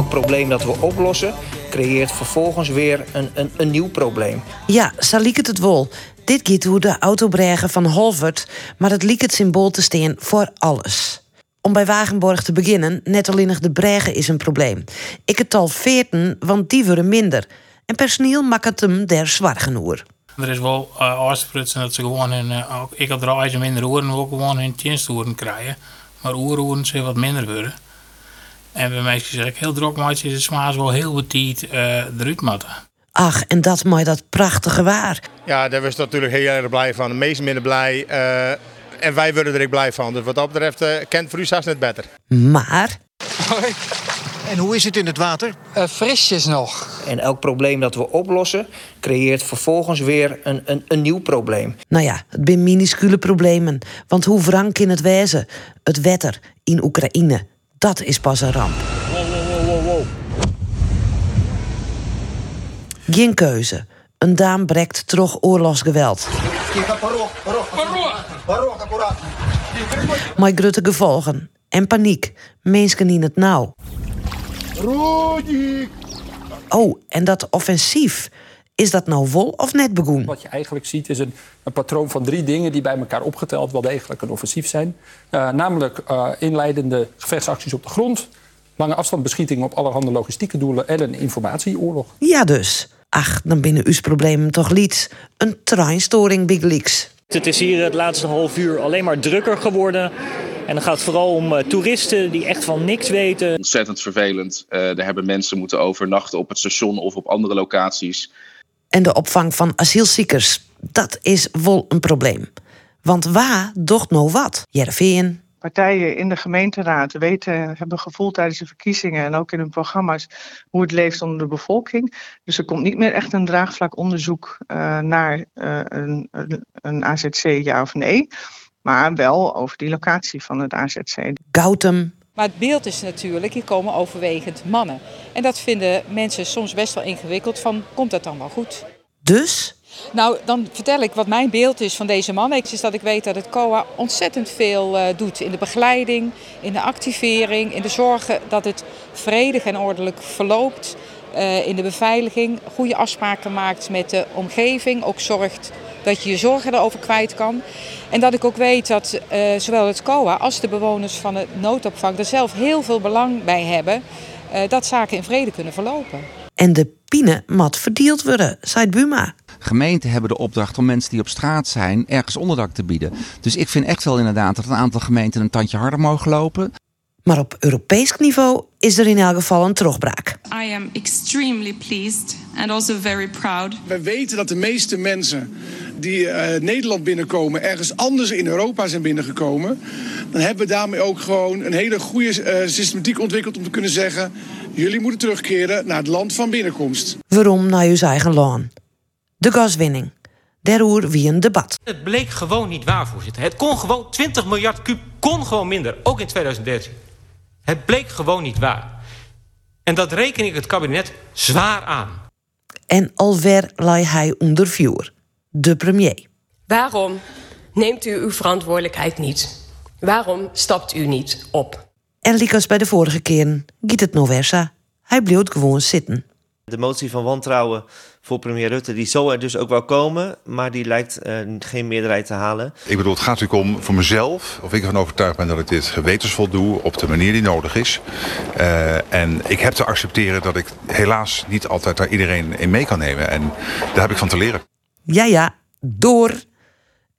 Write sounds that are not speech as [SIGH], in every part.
elk probleem dat we oplossen, creëert vervolgens weer een, een, een nieuw probleem. Ja, zo liek het het wel. Dit gaat hoe de autobregen van Holvert, maar het liek het symbool te staan voor alles. Om bij Wagenborg te beginnen, net alleen de bregen is een probleem. Ik het al veerten, want die worden minder. En personeel maakt het hem der zwaar genoeg. Er is wel uh, afsprutsen dat ze gewoon in, uh, ik had er minder oren ook gewoon in dienstoeren krijgen. Maar oeren ze wat minder worden. En bij mij zeg ik heel druk, maar is het smaas wel heel uh, eruit moeten. Ach, en dat mooi dat prachtige waar. Ja, daar was natuurlijk heel erg blij van. De meesten minder blij. Uh, en wij worden er ook blij van. Dus wat dat betreft uh, kent voor u zelfs net beter. Maar... Hoi. En hoe is het in het water? Uh, frisjes nog. En elk probleem dat we oplossen, creëert vervolgens weer een, een, een nieuw probleem. Nou ja, het zijn minuscule problemen. Want hoe wrang in het wezen? Het wetter in Oekraïne, dat is pas een ramp. Wow, wow, wow, wow. Geen keuze. Een dame brekt terug oorlogsgeweld. Maar grote gevolgen. En paniek. Mensen in het nauw. Oh, en dat offensief. Is dat nou vol of net begonnen? Wat je eigenlijk ziet is een, een, patroon van drie dingen die bij elkaar opgeteld wel degelijk een offensief zijn. Uh, namelijk uh, inleidende gevechtsacties op de grond, lange afstandbeschieting op allerhande logistieke doelen en een informatieoorlog. Ja, dus. Ach, dan binnen uw problemen toch liet. Een treinstoring, Big Leaks. Het is hier het laatste half uur alleen maar drukker geworden. En dan gaat het vooral om uh, toeristen die echt van niks weten. Ontzettend vervelend. Uh, er hebben mensen moeten overnachten op het station of op andere locaties. En de opvang van asielziekers, dat is wel een probleem. Want waar docht nou wat? Jerveen, partijen in de gemeenteraad weten, hebben gevoeld tijdens de verkiezingen en ook in hun programma's hoe het leeft onder de bevolking. Dus er komt niet meer echt een draagvlakonderzoek uh, naar uh, een, een AZC, ja of nee. Maar wel over die locatie van het AZC. Gautam. Maar het beeld is natuurlijk, hier komen overwegend mannen. En dat vinden mensen soms best wel ingewikkeld van, komt dat dan wel goed? Dus? Nou, dan vertel ik wat mijn beeld is van deze man. Is dat ik weet dat het COA ontzettend veel uh, doet in de begeleiding, in de activering, in de zorgen dat het vredig en ordelijk verloopt. Uh, in de beveiliging, goede afspraken maakt met de omgeving. Ook zorgt dat je je zorgen erover kwijt kan. En dat ik ook weet dat uh, zowel het COA als de bewoners van het noodopvang er zelf heel veel belang bij hebben. dat zaken in vrede kunnen verlopen. En de pine mat verdeeld worden, zei Buma. Gemeenten hebben de opdracht om mensen die op straat zijn ergens onderdak te bieden. Dus ik vind echt wel inderdaad dat een aantal gemeenten een tandje harder mogen lopen. Maar op Europees niveau is er in elk geval een terugbraak. I am extremely pleased and also very proud. We weten dat de meeste mensen die uh, Nederland binnenkomen ergens anders in Europa zijn binnengekomen. Dan hebben we daarmee ook gewoon een hele goede uh, systematiek ontwikkeld om te kunnen zeggen: jullie moeten terugkeren naar het land van binnenkomst. Waarom naar je eigen land? De gaswinning. Daarover wie een debat. Het bleek gewoon niet waar, voorzitter. Het kon gewoon 20 miljard kub kon gewoon minder, ook in 2013. Het bleek gewoon niet waar. En dat reken ik het kabinet zwaar aan. En alweer lei hij onder vuur. De premier. Waarom neemt u uw verantwoordelijkheid niet? Waarom stapt u niet op? En liek bij de vorige keren, giet het Noversa. Hij bleef gewoon zitten. De motie van wantrouwen voor premier Rutte, die zal er dus ook wel komen, maar die lijkt uh, geen meerderheid te halen. Ik bedoel, het gaat natuurlijk om voor mezelf, of ik ervan overtuigd ben dat ik dit gewetensvol doe op de manier die nodig is. Uh, en ik heb te accepteren dat ik helaas niet altijd daar iedereen in mee kan nemen. En daar heb ik van te leren. Ja, ja, door.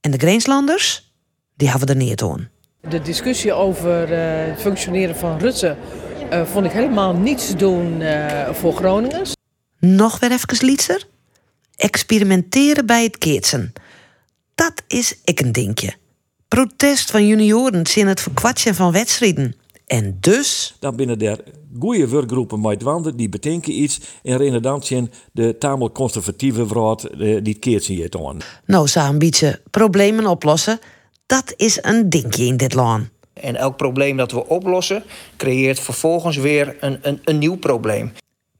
En de Greenslanders, die hebben er niet aan. De discussie over uh, het functioneren van Rutte uh, vond ik helemaal niets doen uh, voor Groningers. Nog weer even lietser. Experimenteren bij het keertsen. Dat is ik een dingetje. Protest van junioren zien het verkwatsen van wedstrijden. En dus... Dan binnen der goede werkgroepen met wanden die bedenken iets... en inderdaad zien de tamelijk conservatieve vrouw die het keertsen je aan. Nou, een beetje problemen oplossen... dat is een dingetje in dit land. En elk probleem dat we oplossen, creëert vervolgens weer een, een, een nieuw probleem.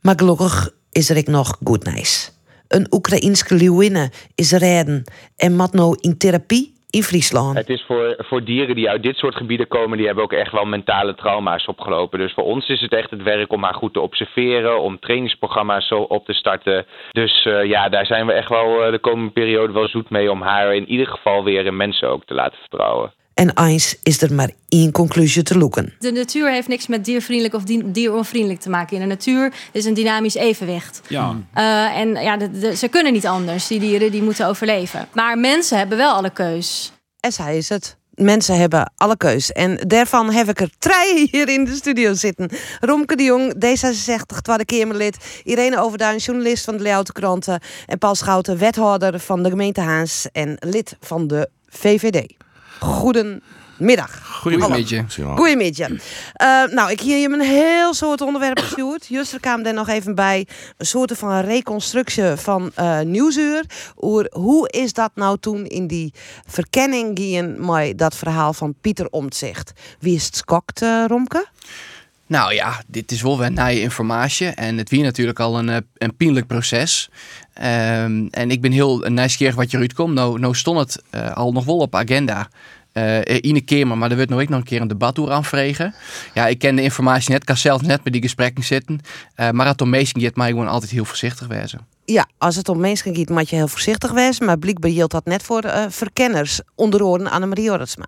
Maar gelukkig is er ik nog goed nice. Een Oekraïenske leeuwinne is redden en mat nou in therapie in Friesland. Het is voor, voor dieren die uit dit soort gebieden komen, die hebben ook echt wel mentale trauma's opgelopen. Dus voor ons is het echt het werk om haar goed te observeren, om trainingsprogramma's zo op te starten. Dus uh, ja, daar zijn we echt wel uh, de komende periode wel zoet mee om haar in ieder geval weer in mensen ook te laten vertrouwen. En eens is er maar één conclusie te loeken. De natuur heeft niks met diervriendelijk of dieronvriendelijk te maken. In de natuur is een dynamisch evenwicht. Ja. Uh, en ja, de, de, ze kunnen niet anders. Die dieren die moeten overleven. Maar mensen hebben wel alle keus. En zij is het. Mensen hebben alle keus. En daarvan heb ik er drie hier in de studio zitten. Romke de Jong, D66, Tweede Kamerlid. Irene Overduin, journalist van de Leeuwarden Kranten. En Paul Schouten, wethouder van de gemeente Haans. En lid van de VVD. Goedemiddag. Goedemiddag. Goedemiddag. Uh, nou, ik hier je een heel soort onderwerp gestuurd. Juster kwam er nog even bij. Een soort van reconstructie van uh, Nieuwsuur. Oer, hoe is dat nou toen in die verkenning gingen dat verhaal van Pieter Omtzigt? Wie is het skokt, uh, Romke? Nou ja, dit is wel weer nieuwe informatie. En het wie natuurlijk al een, een pijnlijk proces. Um, en ik ben heel nieuwsgierig wat eruit komt. Nou, nou stond het uh, al nog wel op agenda. Uh, in een keer, maar er wordt nog, nog een keer een debat door aanvregen. Ja, ik ken de informatie net, ik kan zelf net met die gesprekken zitten. Maar het om mensen gaat mij gewoon altijd heel voorzichtig wezen. Ja, als het om mensen gaat, moet je heel voorzichtig wezen. Maar blijkbaar geldt dat net voor uh, verkenners. Onder oren Annemarie Jorritsma.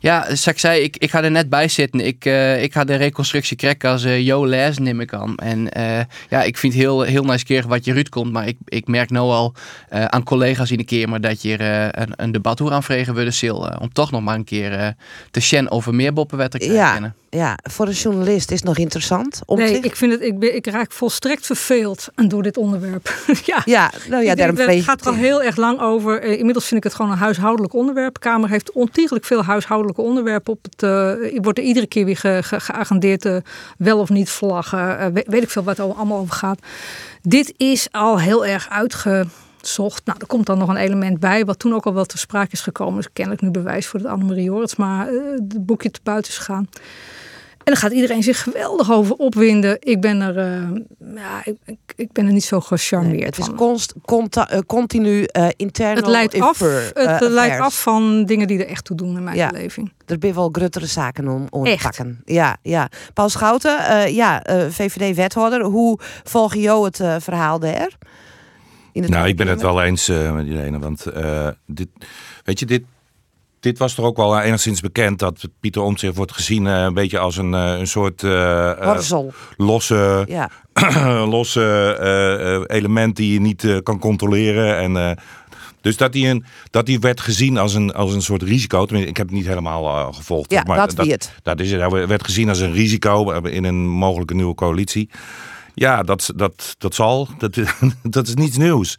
Ja, zoals ik zei, ik, ik ga er net bij zitten. Ik, uh, ik ga de reconstructie krijgen als uh, Jo Les, neem ik aan. En uh, ja, ik vind heel, heel nice keer wat je Ruud komt. Maar ik, ik merk nou al aan collega's in de keer maar dat je er een, een debat hoe aanvregen willen sil. om toch nog maar een keer te shen over meer boppenwetten te. Ja. Ja, voor een journalist is het nog interessant. Om nee, ik vind het, ik, ben, ik raak volstrekt verveeld door dit onderwerp. [LAUGHS] ja, ja, nou ja, daarom Het gaat er al heel erg lang over. inmiddels vind ik het gewoon een huishoudelijk onderwerp. De Kamer heeft ontiegelijk veel huishoudelijke onderwerpen op het. Uh, wordt er iedere keer weer ge, ge, geagendeerd uh, wel of niet vlaggen. Uh, weet, weet, ik veel wat er allemaal over gaat. Dit is al heel erg uitgezocht. Nou, er komt dan nog een element bij, wat toen ook al wel ter sprake is gekomen. Dus kennelijk nu bewijs voor dat Annemarie Jorrits maar het boekje te buiten is gegaan. En dan gaat iedereen zich geweldig over opwinden. Ik ben er, uh, ja, ik, ik, ben er niet zo gecharmeerd nee, het is van. Const, conta, uh, continu uh, internal Het leidt af, het leidt af van dingen die er echt toe doen in mijn ja, beleving. Er zijn wel gruttere zaken om, om te pakken. Ja, ja. Paul Schouten, ja, VVD-wethouder. Hoe volg je jou het verhaal daar? nou, ik ben het wel eens met Irene. Want dit, weet je, dit, dit was toch ook wel enigszins bekend dat Pieter Omtzigt wordt gezien uh, een beetje als een, uh, een soort uh, losse, ja. [CLEARS THROAT] losse element die je niet kan controleren. En, dus dat hij, een, dat hij werd gezien als een, als een soort risico. Tenminste, ik heb het niet helemaal gevolgd. Ja, maar dat, dat, het. dat is het. Hij werd gezien als een risico in een mogelijke nieuwe coalitie. Ja, dat, dat, dat zal. Dat, [LAUGHS] dat is niets nieuws.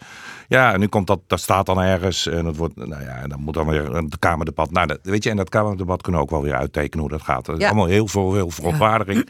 Ja, en nu komt dat, dat staat dan ergens en dat wordt, nou ja, en dan moet dan weer een kamerdebat. Nou, dat, weet je, en dat kamerdebat kunnen we ook wel weer uittekenen hoe dat gaat. Dat is allemaal heel veel, heel verontwaardiging.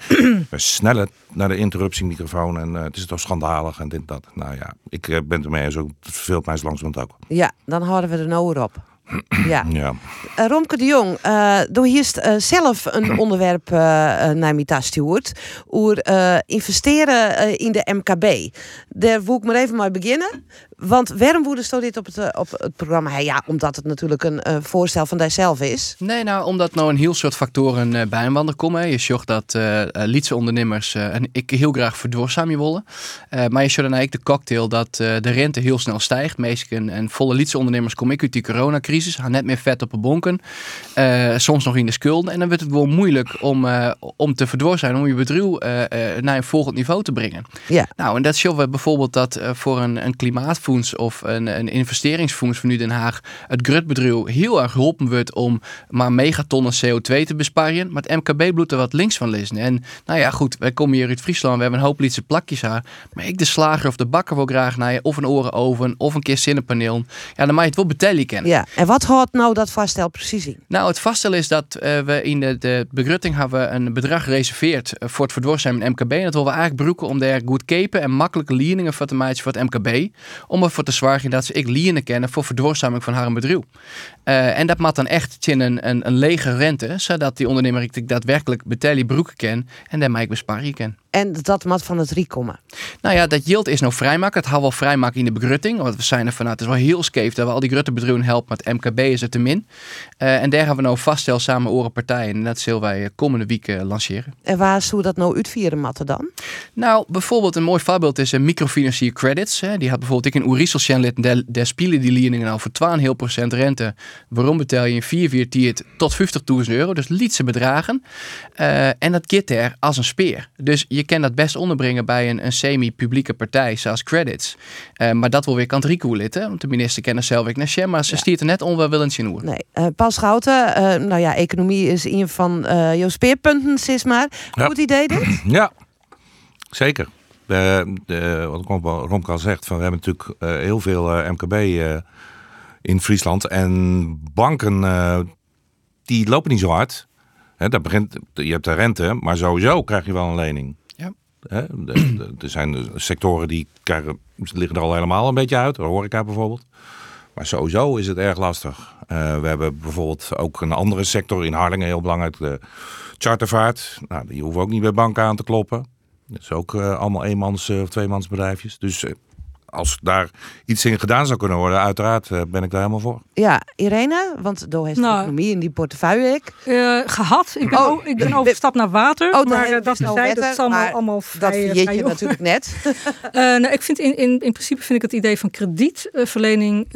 We snellen naar de interruptiemicrofoon en eh, het is toch schandalig en dit dat. Nou ja, ik eh, ben het ermee eens, ook, het verveelt mij zo langzamerhand ook. Ja, dan houden we er nou op. [CLEARS THROAT] Ja. Ja. Uh, Romke de Jong, uh, door hier uh, zelf een [CLEARS THROAT] onderwerp naar Mita stuurt. Oer investeren in de MKB. Daar wil ik maar even mee beginnen. Want waarom woede stond dit op het, op het programma? Ja, omdat het natuurlijk een voorstel van dijzelf is. Nee, nou, omdat nou een heel soort factoren uh, bij een wander komen. Je zorgt dat uh, Lietse ondernemers, en ik heel graag verduurzamen willen. maar je zorgt dan eigenlijk de cocktail dat de rente heel snel stijgt. Meestal en volle Lietse ondernemers kom ik uit die coronacrisis. Gaan net meer vet op de bonken. soms nog in de schulden. En dan wordt het wel moeilijk om, om te verduurzamen. Om je bedrijf naar een volgend niveau te brengen. Ja. Nou, en dat zien we bijvoorbeeld dat voor een, een klimaatfonds of een, een investeringsfonds van nu Den Haag het grutbedrijf heel erg geholpen wordt om maar megatonnen CO2 te besparen. Maar het MKB bloedt er wat links van lezen. En nou ja, goed, wij komen hier uit Friesland, we hebben een hoop lietse plakjes aan. Maar ik de slager of de bakker wil graag naar je, of een orenoven, of een keer zinnenpaneel. Ja, dan mag je het wel betalen kennen. Ja, en wat houdt nou dat vaststel precies in? Nou, het vaststel is dat uh, we in de, de begrutting hebben een bedrag gereserveerd voor het verduurzamen in MKB. En dat willen we eigenlijk gebruiken om daar goed kepen en makkelijke leningen voor te maken voor het MKB. Om ervoor te zorgen dat ze ik leningen kennen voor verduurzaming van haar bedrijf. Uh, en dat moet dan echt in een, een, lege rente, zodat die ondernemer ik daadwerkelijk betalen broeken ken en daarmee ik besparen kan. En dat mat van het komen. Nou ja, dat yield is nou vrijmaken. Het had wel vrijmaken in de begrutting. Want we zijn er vanuit, het is wel heel scheef dat we al die gruttenbedrijven helpen. Met MKB is het te min. Uh, en daar hebben we nou vaststel samen oren partijen. En dat zullen wij komende week uh, lanceren. En waar zou dat nou uitvieren matten dan? Nou, bijvoorbeeld een mooi voorbeeld is een microfinancier credits. Hè. Die had bijvoorbeeld ik in Oerisel lid. Daar, daar spelen die leningen nou voor 12,5% rente. Waarom betaal je in 4 4 tiert tot 50.000 euro? Dus lietse bedragen. Uh, en dat gaat er als een speer. Dus je kan dat best onderbrengen bij een, een semi-publieke partij zoals Credits. Uh, maar dat wil weer kant Rico lid, want de minister kent zelf ik naar maar ze ja. stiert er net onwelwillend in oer. Nee, uh, Paul Schouten, uh, nou ja, economie is een van jouw speerpunten, sis maar. Ja. Goed idee dit? [CLEARS THROAT] Ja, zeker. De, de, wat Romke al zegt, van, we hebben natuurlijk heel veel MKB in Friesland. En banken, die lopen niet zo hard. He, dat begint, je hebt de rente, maar sowieso krijg je wel een lening. Er zijn sectoren die liggen er al helemaal een beetje uit. De horeca bijvoorbeeld. Maar sowieso is het erg lastig. Uh, we hebben bijvoorbeeld ook een andere sector in Harlingen, heel belangrijk, de chartervaart. Nou, die hoeven ook niet bij banken aan te kloppen. Dat is ook uh, allemaal eenmans- uh, of tweemansbedrijfjes. Dus als daar iets in gedaan zou kunnen worden, uiteraard uh, ben ik daar helemaal voor. Ja, Irene, want door heeft nou, economie in die portefeuille ik. Uh, gehad. Ik ben, oh, ik ben [LAUGHS] overgestapt naar water. Oh, maar uh, dat is nou dat is allemaal, allemaal vrij, Dat vergeet je natuurlijk net. [LAUGHS] [LAUGHS] nou, ik vind in, in, in principe vind ik het idee van kredietverlening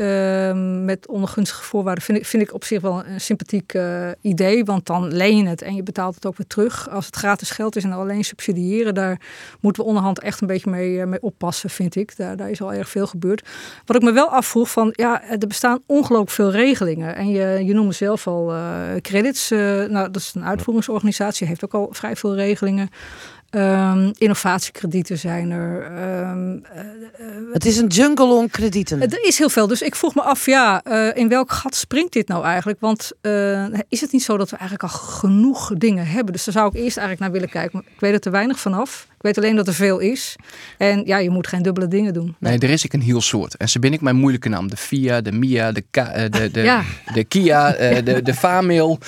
met ondergunstige voorwaarden vind ik, vind ik op zich wel een sympathiek idee. Want dan leen je het en je betaalt het ook weer terug. Als het gratis geld is en alleen subsidiëren, daar moeten we onderhand echt een beetje mee, mee oppassen, vind ik. Daar, daar is al erg veel gebeurd. Wat ik me wel afvroeg van, ja, er bestaan ongelooflijk veel regelingen. En je, je noemde zelf al uh, credits. Uh, nou, dat is een uitvoeringsorganisatie, heeft ook al vrij veel regelingen. Um, innovatiekredieten zijn er. Um, uh, het is een jungle om kredieten. Er is heel veel. Dus ik vroeg me af, ja, uh, in welk gat springt dit nou eigenlijk? Want is het niet zo dat we eigenlijk al genoeg dingen hebben? Dus daar zou ik eerst eigenlijk naar willen kijken. Maar ik weet er te weinig vanaf. Ik weet alleen dat er veel is. En ja, je moet geen dubbele dingen doen. Nee, er is ik een heel soort. En ze ben ik mijn moeilijke naam. De FIA, de MIA, de, K, de, de, ja. de Kia, de, de Famil,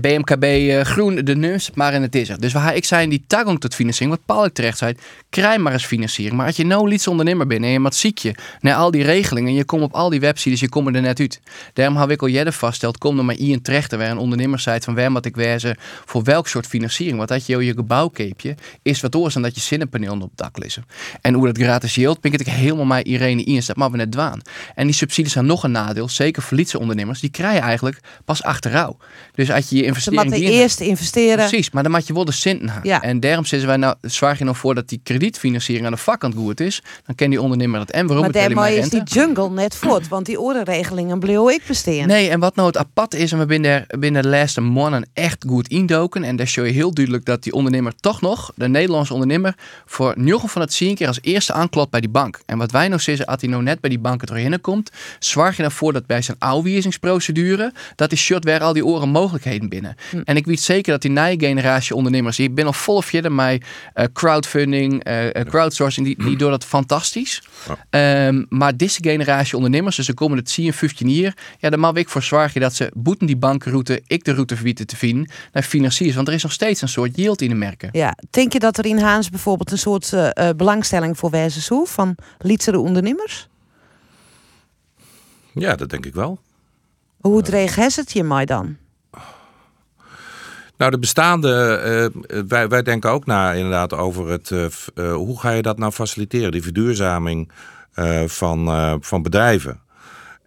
BMKB Groen, de NUS. Maar in het is er. Dus waar ik zijn die toegang tot financiering, wat Paul ik terecht zei, krijg maar eens financiering. Maar als je nou iets ondernemer bent en je wat ziek je naar al die regelingen, je komt op al die websites, je komt er net uit. Daarom heb ik al jaren vaststeld, kom er maar in terecht waar een ondernemersite van waar moet ik wezen voor welk soort financiering. Want dat je je gebouwkeepje is wat oors dan dat je zinnenpaneel op het dak lezen. En hoe dat gratis yield, ben ik het helemaal met Irene in, dat maar we net dwaan. En die subsidies zijn nog een nadeel, zeker voor lietse ondernemers, die krijgen eigenlijk pas achterrouw. Dus als je je investering... Moeten eerst investeren. Precies, maar dan moet je wel de hebben. Ja. En daarom zeggen wij nou, zwaar je nog voor dat die kredietfinanciering aan de vakkant goed is, dan ken die ondernemer dat. En waarom maar daarmee is die jungle net voort, want die orenregelingen bleef ik besteden. Nee, en wat nou het apart is, en we binnen, binnen de laatste maanden echt goed indoken, en daar show je heel duidelijk dat die ondernemer toch nog, de Nederlandse ondernemer, voor 9 van het 10 keer als eerste aanklopt bij die bank. En wat wij nog zeggen, als hij nou net bij die banken doorheen komt, zorg je ervoor dat bij zijn ouwwijzingsprocedure, dat die shot weer al die oren mogelijkheden binnen. Hm. En ik weet zeker dat die nieuwe generatie ondernemers, ik ben al vol verder met uh, crowdfunding, uh, crowdsourcing, die, die doen dat fantastisch. Ja. Um, maar deze generatie ondernemers, dus ze komen het 10, 15 jaar, ja, dan mag ik voor zorgen dat ze boeten die bankenroute, ik de route verbieden te vinden naar financiers. Want er is nog steeds een soort yield in de merken. Ja, denk je dat er in Haans bijvoorbeeld een soort uh, belangstelling voor wijze zo van lietsere ondernemers? Ja, dat denk ik wel. Hoe reageert het je mij dan? Nou, de bestaande, uh, wij, wij denken ook na inderdaad over het, uh, hoe ga je dat nou faciliteren, die verduurzaming van, van bedrijven.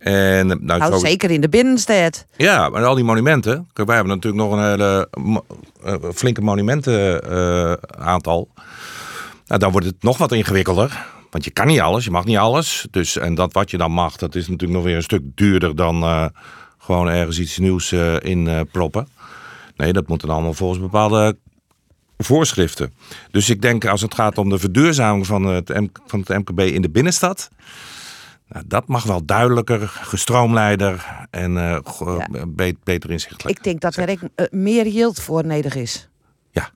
En, nou, nou zo... zeker in de binnenstad. Ja, maar al die monumenten. Kijk, wij hebben natuurlijk nog een hele flinke monumentenaantal. nou, dan wordt het nog wat ingewikkelder. Want je kan niet alles, je mag niet alles. Dus, en dat wat je dan mag, dat is natuurlijk nog weer een stuk duurder dan gewoon ergens iets nieuws in proppen. Nee, dat moet dan allemaal volgens bepaalde voorschriften. Dus ik denk als het gaat om de verduurzaming van het, M van het MKB in de binnenstad. Nou, dat mag wel duidelijker, gestroomlijder en uh, ja. beter inzichtelijk. Ik denk dat er uh, meer yield voor nodig is. Ja.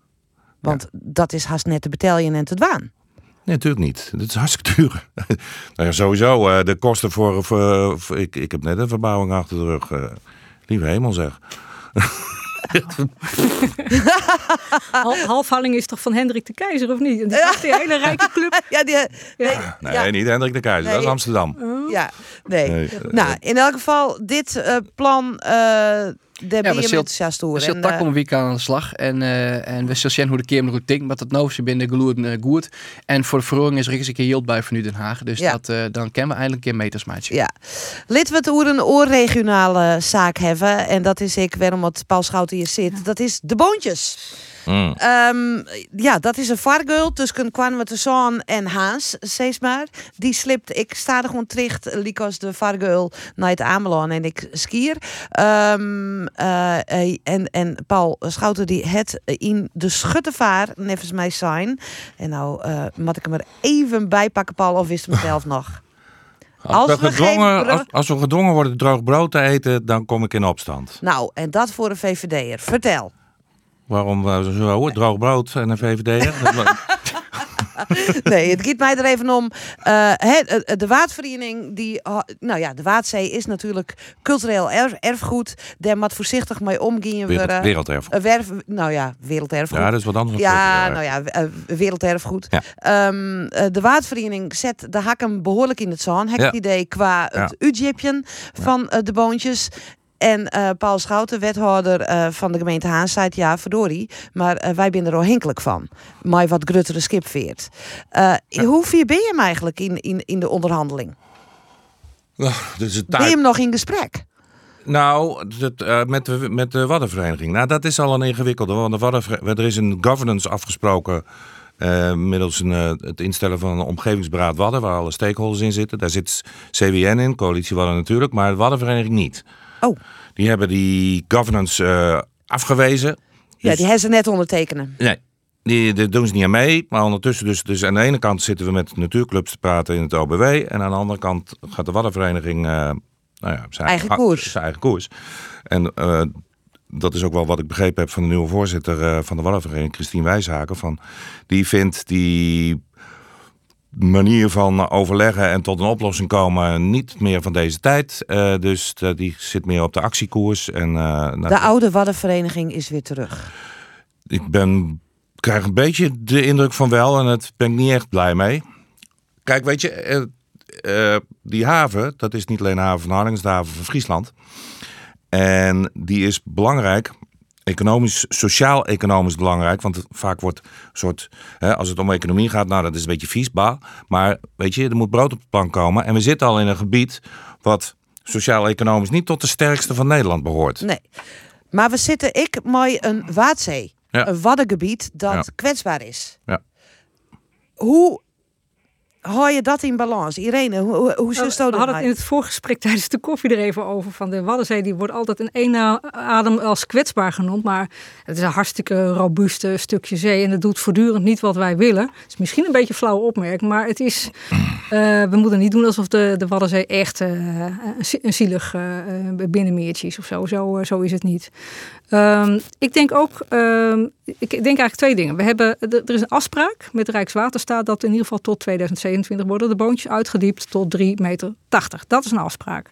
Want ja. dat is haast net te betalen en te dwaan. Nee, natuurlijk niet. Dat is hartstikke duur. [LAUGHS] nou ja, sowieso, uh, de kosten voor, voor, voor, ik, ik heb net een verbouwing achter de rug. lieve hemel zeg. [LAUGHS] [LAUGHS] Hal, Halfhalling is toch van Hendrik de Keizer, of niet? Die, is die hele rijke [LAUGHS] club. Ja, die, nee, Nee, niet Hendrik de Keizer, dat is. Amsterdam. Ja, nee. Nee, nou, in elk geval, dit eh, plan, eh daar ben we je enthousiast over. We tak eh, om een week aan de slag. En, eh, en we zullen zien hoe de Kamer goed denkt. Maar dat nou ze binnen geloerd uh, goed. En voor de verhoring is er eens een keer heel bij van nu Den Haag. Dus Ja. dat, eh, dan kennen we eindelijk een keer meters maken. Ja. Lid we het over een oorregionale zaak hebben. En dat is ik waarom wat Paul Schouten hier zit. Dat is de boontjes. Mm. Ehm, ja, dat is een vargeul tussen kwamen we Zon en Haas, steeds maar. Die slipt, ik sta er gewoon terecht, Likos de vargeul naar het Amelon en ik skier. Ehm, eh, eh, en, en Paul Schouten die het in de schuttevaar, nevens mij zijn. En nou uh, moet ik hem er even bij pakken, Paul, of wist hem zelf [LAUGHS] nog? Als, Als we gedwongen, als we gedwongen worden droog brood te eten, dan kom ik in opstand. Nou, en dat voor een VVD'er. Vertel. Waarom eh, zo? Droog brood en een VVD'er? [LAUGHS] nee, het gaat mij er even om. hè, de Waadvereniging, die, nou ja, de Waadzee is natuurlijk cultureel erf- erfgoed. Daar moet voorzichtig mee omgaan. Wereld- werelderfgoed. Werf, nou ja, werelderfgoed. Ja, dat is wat anders Ja, nou ja, werelderfgoed. Ja. Ehm, eh, de Waadvereniging zet de hakken behoorlijk in het zon. Heb Ja. het idee qua het Ja. van de boontjes. En eh, Paul Schouten, wethouder eh, van de gemeente Haan, zei ja, verdorie. Maar eh, wij zijn er al hinkelijk van. Maar wat gruttere skipveert. Eh Hoe ver ben je hem eigenlijk in, in, in de onderhandeling? Nou, dus het Ben je hem nog in gesprek? Nou, met, de, met de Waddenvereniging. Nou, dat is al een ingewikkelde. Want de er is een governance afgesproken. middels een, het instellen van een omgevingsberaad Wadden, waar alle stakeholders in zitten. Daar zit CWN in, Coalitie Wadden natuurlijk, maar de Waddenvereniging niet. Oh. Die hebben die governance eh, afgewezen. Ja, die hebben ze net ondertekenen. Nee, die, doen ze niet aan mee. Maar ondertussen, dus, dus aan de ene kant zitten we met natuurclubs te praten in het OBW. En aan de andere kant gaat de Waddenvereniging eh, nou ja, zijn Eigen koers. Zijn eigen koers. En eh, dat is ook wel wat ik begrepen heb van de nieuwe voorzitter van de Waddenvereniging, Christine Wijshaken. Van, die vindt die manier van overleggen en tot een oplossing komen niet meer van deze tijd. Eh, dus eh, die zit meer op de actiekoers. En, eh, nou, De oude Waddenvereniging is weer terug. ik ben, krijg een beetje de indruk van wel en daar ben ik niet echt blij mee. Kijk, weet je, die haven, dat is niet alleen de haven van Harlingen, is de haven van Friesland. En die is belangrijk, economisch, sociaal-economisch belangrijk. Want vaak wordt een soort, hè, als het om economie gaat, nou dat is een beetje vies. Maar weet je, er moet brood op de plank komen. En we zitten al in een gebied wat sociaal-economisch niet tot de sterkste van Nederland behoort. Nee. Maar we zitten ik mooi een Waadzee. Ja. Een waddengebied dat Ja. kwetsbaar is. Ja. Hoe hou je dat in balans? Irene, hoe, hoe, Nou, zus dat we hadden het in het voorgesprek [LAUGHS] tijdens de koffie er even over. Van de Waddenzee die wordt altijd in één adem als kwetsbaar genoemd. Maar het is een hartstikke robuuste stukje zee. En het doet voortdurend niet wat wij willen. Het is misschien een beetje een flauwe opmerking. Maar het is, [CLEARS THROAT] eh, we moeten niet doen alsof de, de Waddenzee echt eh, een, zie- een zielig eh, binnenmeertje is of zo. Zo, zo is het niet. Ehm, ik denk ook, ehm, ik denk eigenlijk twee dingen. We hebben, er is een afspraak met Rijkswaterstaat dat in ieder geval tot 2027 worden de boontjes uitgediept tot 3,80 meter. Dat is een afspraak.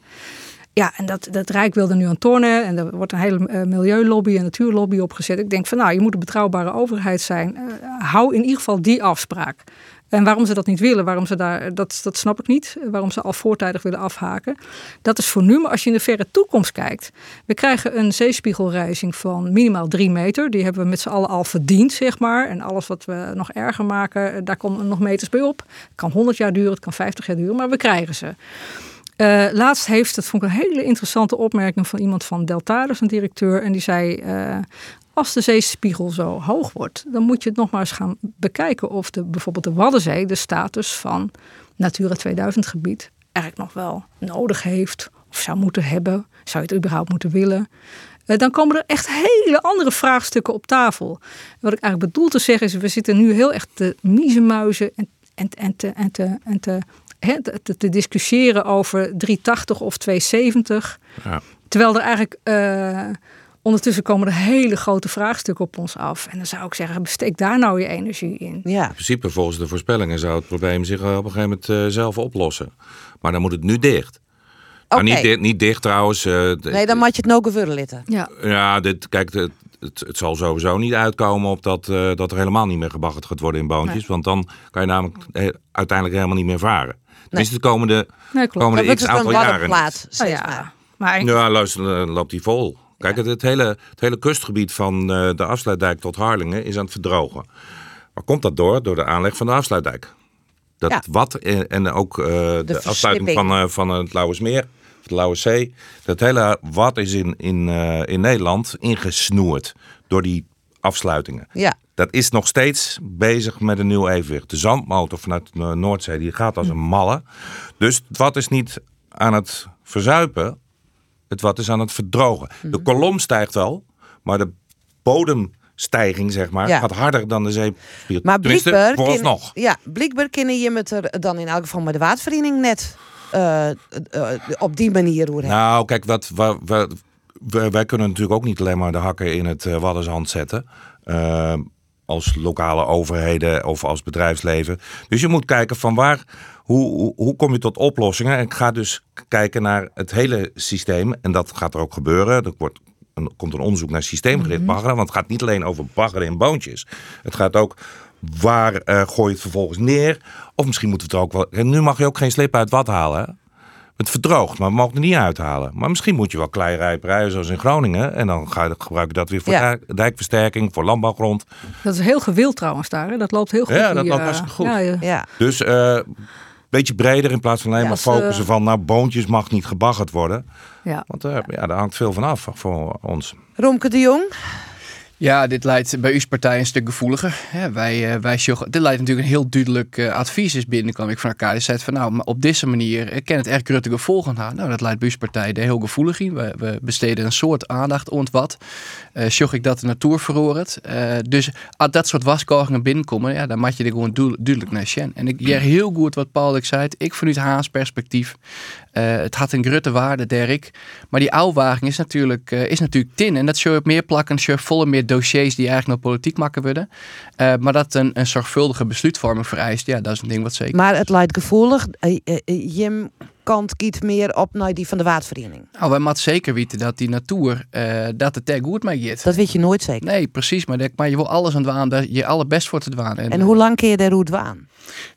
Ja, en dat, dat Rijk wilde nu aan tornen en er wordt een hele eh, milieulobby en natuurlobby opgezet. Ik denk van nou, je moet een betrouwbare overheid zijn. Eh, hou in ieder geval die afspraak. En waarom ze dat niet willen, waarom ze daar, dat, dat snap ik niet. Waarom ze al voortijdig willen afhaken. Dat is voor nu, maar als je in de verre toekomst kijkt. We krijgen een zeespiegelrijzing van minimaal drie meter. Die hebben we met z'n allen al verdiend, zeg maar. En alles wat we nog erger maken, eh, daar komen nog meters bij op. Het kan 100 jaar duren, het kan 50 jaar duren, maar we krijgen ze. Eh, laatst heeft, dat vond ik een hele interessante opmerking van iemand van Deltaris, een directeur. En die zei, eh, als de zeespiegel zo hoog wordt, dan moet je het nog maar eens gaan bekijken of de, bijvoorbeeld de Waddenzee de status van Natura 2000 gebied eigenlijk nog wel nodig heeft. Of zou moeten hebben. Zou je het überhaupt moeten willen? Eh, dan komen er echt hele andere vraagstukken op tafel. Wat ik eigenlijk bedoel te zeggen is, we zitten nu heel echt te miezenmuizen en, en, en te, en te, en te, hè, te, te discussiëren over 380 of 270. Ja. Terwijl er eigenlijk eh, ondertussen komen er hele grote vraagstukken op ons af. En dan zou ik zeggen, besteek daar nou je energie in. Ja. In principe, volgens de voorspellingen, zou het probleem zich op een gegeven moment eh, zelf oplossen. Maar dan moet het nu dicht. Oké. niet, dicht niet dicht trouwens. eh, Nee, dan moet je het nog gevullen litten. Ja. Ja, dit, kijk, het, het zal sowieso niet uitkomen op dat, eh, dat er helemaal niet meer gebaggerd gaat worden in boontjes. Nee. Want dan kan je namelijk eh, uiteindelijk helemaal niet meer varen. Tenminste, de komende, Nee, komende x aantal jaren. Oh, ja. maar. Maar Ja, luister, dan loopt die vol. Kijk, het, het, hele, het hele kustgebied van eh, de afsluitdijk tot Harlingen is aan het verdrogen. Waar komt dat door? Door de aanleg van de afsluitdijk. Dat Ja. wat en, ook eh, de, afsluiting van, eh, van het Lauwersmeer, of de Lauwe Zee. Dat hele wat is in, in, in Nederland ingesnoerd door die afsluitingen. Ja. Dat is nog steeds bezig met een nieuw evenwicht. De zandmotor vanuit de Noordzee die gaat als een malle. Dus het wat is niet aan het verzuipen. Het wat is aan het verdrogen. De kolom stijgt wel, maar de bodemstijging zeg maar, Ja. gaat harder dan de zeespiegel. Maar blijkbaar... ken- vooralsnog. Ja, blijkbaar kunnen je het er dan in elk geval met de watervereniging net eh, eh, op die manier hoe Nou, kijk, wat, wa- wa- wij, wij kunnen natuurlijk ook niet alleen maar de hakken in het uh, waddenzand zetten. Als lokale overheden of als bedrijfsleven. Dus je moet kijken van waar, hoe, hoe, kom je tot oplossingen. En ik ga dus kijken naar het hele systeem. En dat gaat er ook gebeuren. Er wordt, er komt een onderzoek naar systeemgericht Mhm. baggeren. Want het gaat niet alleen over baggeren in boontjes. Het gaat ook waar uh, gooi je het vervolgens neer. Of misschien moeten we het er ook wel... En nu mag je ook geen slip uit wat halen. Het verdroogt, maar we mogen het niet uithalen. Maar misschien moet je wel kleirijperijen zoals in Groningen. En dan ga je, gebruik je dat weer voor Ja. dijkversterking, voor landbouwgrond. Dat is heel gewild trouwens daar. Hè? Dat loopt heel goed. Ja, dat die, loopt eh, hartstikke goed. Ja, ja. Dus een beetje breder in plaats van alleen Ja, maar ze- focussen van... nou, boontjes mag niet gebaggerd worden. Ja. Want eh, ja, daar hangt veel van af voor ons. Romke de Jong? Ja, dit leidt bij uw partij een stuk gevoeliger. Wij, eh, wij sjoggen- dit leidt natuurlijk een heel duidelijk eh, advies is binnenkwam ik van elkaar. Die zei van nou, maar op deze manier eh, kan het echt grote gevolgen hebben. Nou, dat leidt bij uw partij er heel gevoelig in. We, we besteden een soort aandacht ont wat. Sjog ik dat de natuur verroert. Eh, dus als dat soort waskogingen binnenkomen, ja, dan moet je er gewoon duidelijk naar zien. En ik [CLEARS THROAT] jij heel goed wat Paul ik zei. Ik vanuit Haans perspectief. Eh, het had een grote waarde, Dirk. Maar die ouwaging is natuurlijk, eh, is natuurlijk tin. En dat zou je op meer plakken, je volle meer dossiers die eigenlijk nog politiek maken worden. Eh, maar dat een, een zorgvuldige besluitvorming vereist, ja, dat is een ding wat zeker. Maar het lijkt gevoelig. Jim kant kiet meer op naar die van de watervereniging. Nou, wij moeten zeker weten dat die natuur, dat het er goed mee gaat. Dat weet je nooit zeker. Nee, precies. Maar, je wil alles aan het waan, dat je allerbest voor te dwaan. En hoe lang kun je daar route waan?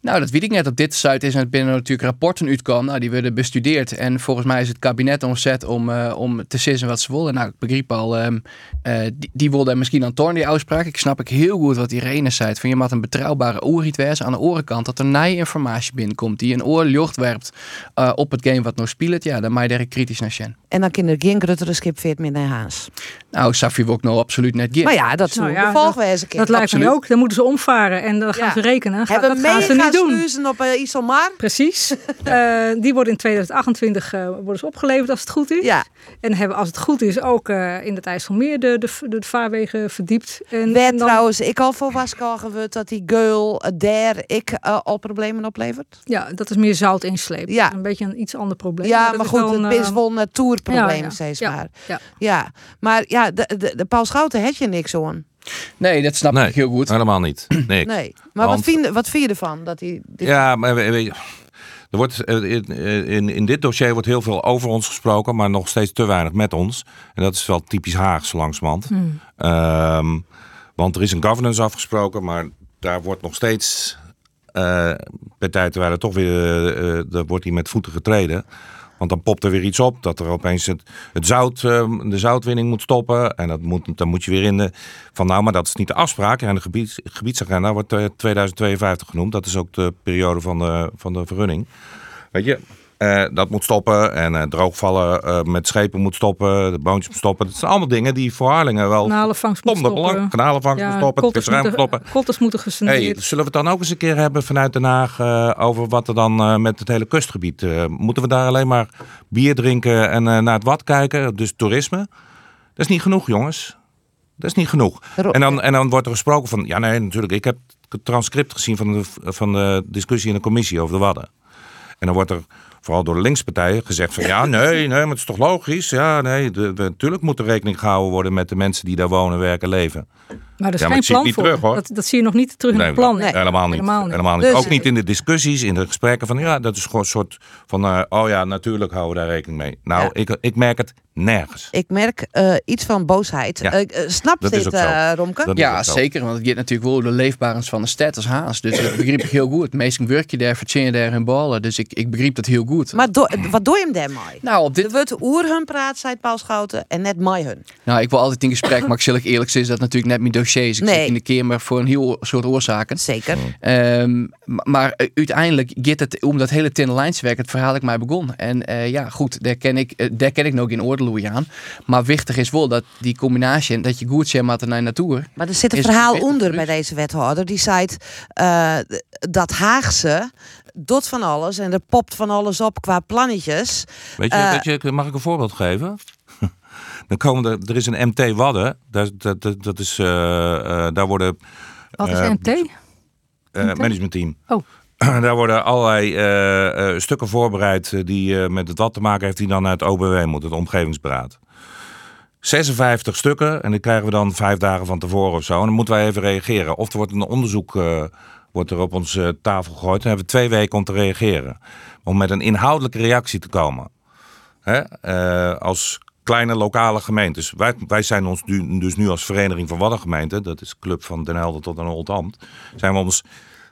Nou, dat weet ik net. Op dit site is er binnen natuurlijk rapporten uitkomen. Nou, die worden bestudeerd. En volgens mij is het kabinet omzet om, eh, om te sissen wat ze willen. Nou, ik begreep al, ehm, eh, die, die wilde misschien aan torn die uitspraak. Ik snap ik heel goed wat Irene zei. Van je moet een betrouwbare oorriet wezen aan de orenkant. Dat er nieuwe informatie binnenkomt die een oorlucht werpt eh, op het game wat nog speelt. Ja, dan mag je daar kritisch naar zijn. En dan kunnen er geen gruttere schip veert meer naar Haas. Nou, Safi wil ik nou absoluut net geen. Maar ja, dat Nou een ja, gevolg Dat lijkt me ook. Dan moeten ze omvaren en dan gaan ze rekenen. Ga- Hebben dat gaan ze niet doen. op uh, Iselmar. Precies. [LAUGHS] Eh, die worden in 2028 eh, worden ze opgeleverd als het goed is. Ja. En hebben als het goed is ook eh, in het IJsselmeer de, de, de, vaarwegen verdiept. En, Werd en dan- trouwens, ik al voor waskogen wordt dat die geul daar ik uh, al problemen oplevert. Ja, dat is meer zout inslepen. Ja. Een beetje een iets ander probleem. Ja, dat maar is goed, wel een, het is wel een ja. steeds Ja, maar. ja. ja, maar ja, de, de, de Paul Schouten had je niks aan. Nee, dat snap ik heel goed. Helemaal niet. Nee. Nee, maar Want- wat, vind, wat vind je ervan? Dat hij dit- Ja, maar we- weet je, er wordt, eh, in, in, in dit dossier wordt heel veel over ons gesproken, maar nog steeds te weinig met ons. En dat is wel typisch Haags langsmand. Hmm. Ehm, want er is een governance afgesproken, maar daar wordt nog steeds eh per tijd terwijl er toch weer, eh, eh, daar wordt hij met voeten getreden. Want dan popt er weer iets op dat er opeens het, het zout, eh, de zoutwinning moet stoppen. En dat moet, dan moet je weer in de. Van nou, maar dat is niet de afspraak. En de gebieds, gebiedsagenda wordt eh, 2052 genoemd. Dat is ook de periode van de, van de vergunning. Weet je, eh, dat moet stoppen. En eh, droogvallen eh, met schepen moet stoppen. De boontjes moet stoppen. Dat zijn allemaal dingen die voor Harlingen wel. Kanalenvangst moet stoppen. kanalenvangst moet stoppen, kotters moeten- stoppen. Kotters moeten gesaneerd. Hey, zullen we het dan ook eens een keer hebben vanuit Den Haag eh, over wat er dan eh, met het hele kustgebied. eh, moeten we daar alleen maar bier drinken en eh, naar het wat kijken? Dus toerisme? Dat is niet genoeg, jongens. Dat is niet genoeg. En dan, en dan wordt er gesproken van, ja nee, natuurlijk. Ik heb het transcript gezien van de, van de discussie in de commissie over de Wadden. En dan wordt er vooral door de linkspartijen gezegd van, ja [LAUGHS] nee, nee, maar het is toch logisch. Ja, nee, natuurlijk moet er rekening gehouden worden met de mensen die daar wonen, werken, leven. Maar er is Ja, geen plan niet voor. terug, hoor. Dat, dat zie je nog niet terug in Nee, het plan. Helemaal niet. Helemaal Helemaal niet. Dus- Ook niet in de discussies, in de gesprekken van ja, dat is gewoon een soort van eh, oh ja, natuurlijk houden we daar rekening mee. Nou, ik, ik merk het nergens. Ik merk eh, iets van boosheid. Ja. Eh, snapt Dat is dit, ook zo. eh, Romke? Dat is Ja, zeker. Want het gaat natuurlijk wel de leefbaarheid van de stad als haast. Dus dat begreep ik heel goed. Meestal werk je daar, verzin je daar hun ballen. Dus ik, ik begreep dat heel goed. Maar do- wat doe je hem daarmee? Nou, op dit... Er wordt oer hun praat, zei Paul Schouten, en net mij hun. Nou, ik wil altijd in gesprek, maar ik zal ik eerlijk zijn, is dat natuurlijk net mijn Ik Nee. zit in de kamer voor een heel soort oorzaken. Zeker. Ehm, maar maar, eh, uiteindelijk gaat het om dat hele tinnen lijnswerk, het verhaal ik mij begon. En eh, ja, goed, daar ken ik, eh, daar ken ik nog geen oordeel aan. Maar wichtig is wel dat die combinatie, en dat je goed zegt met naar naartoe. Maar er zit een verhaal onder bij deze wethouder. Die zei dat Haagse doet van alles en er popt van alles op qua plannetjes. Weet je, weet je, mag ik een voorbeeld geven? Dan komen er, er is een MT Wadden. Dat, dat, dat, dat is, eh, eh, daar worden. Wat is eh, MT? eh, managementteam. Oh. [CLEARS THROAT] Daar worden allerlei stukken voorbereid die met het wat te maken heeft, die dan naar het OBW moet, het Omgevingsberaad. 56 stukken en die krijgen we dan vijf dagen van tevoren of zo. En dan moeten wij even reageren. Of er wordt een onderzoek wordt er op onze tafel gegooid. Dan hebben we twee weken om te reageren. Om met een inhoudelijke reactie te komen. Hè? Als kleine lokale gemeentes. Wij, wij zijn ons nu, dus nu als Vereniging van Waddengemeenten, dat is Club van Den Helder tot aan Oldambt, zijn we ons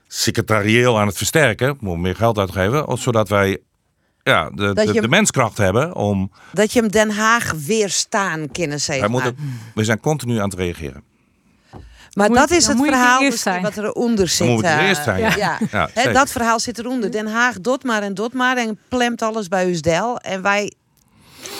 secretarieel aan het versterken, moeten meer geld uitgeven, zodat wij ja, de, de, je- de menskracht hebben om. Dat je hem Den Haag weerstaan kunnen zeg Wij maar. moeten, we zijn continu aan het reageren. Maar Moet dat je- is het verhaal misschien wat eronder zit. Dan moet het eh, eerst zijn, ja. Dat verhaal zit eronder. Den Haag dot maar en dot maar en plemt alles bij Usdel. En wij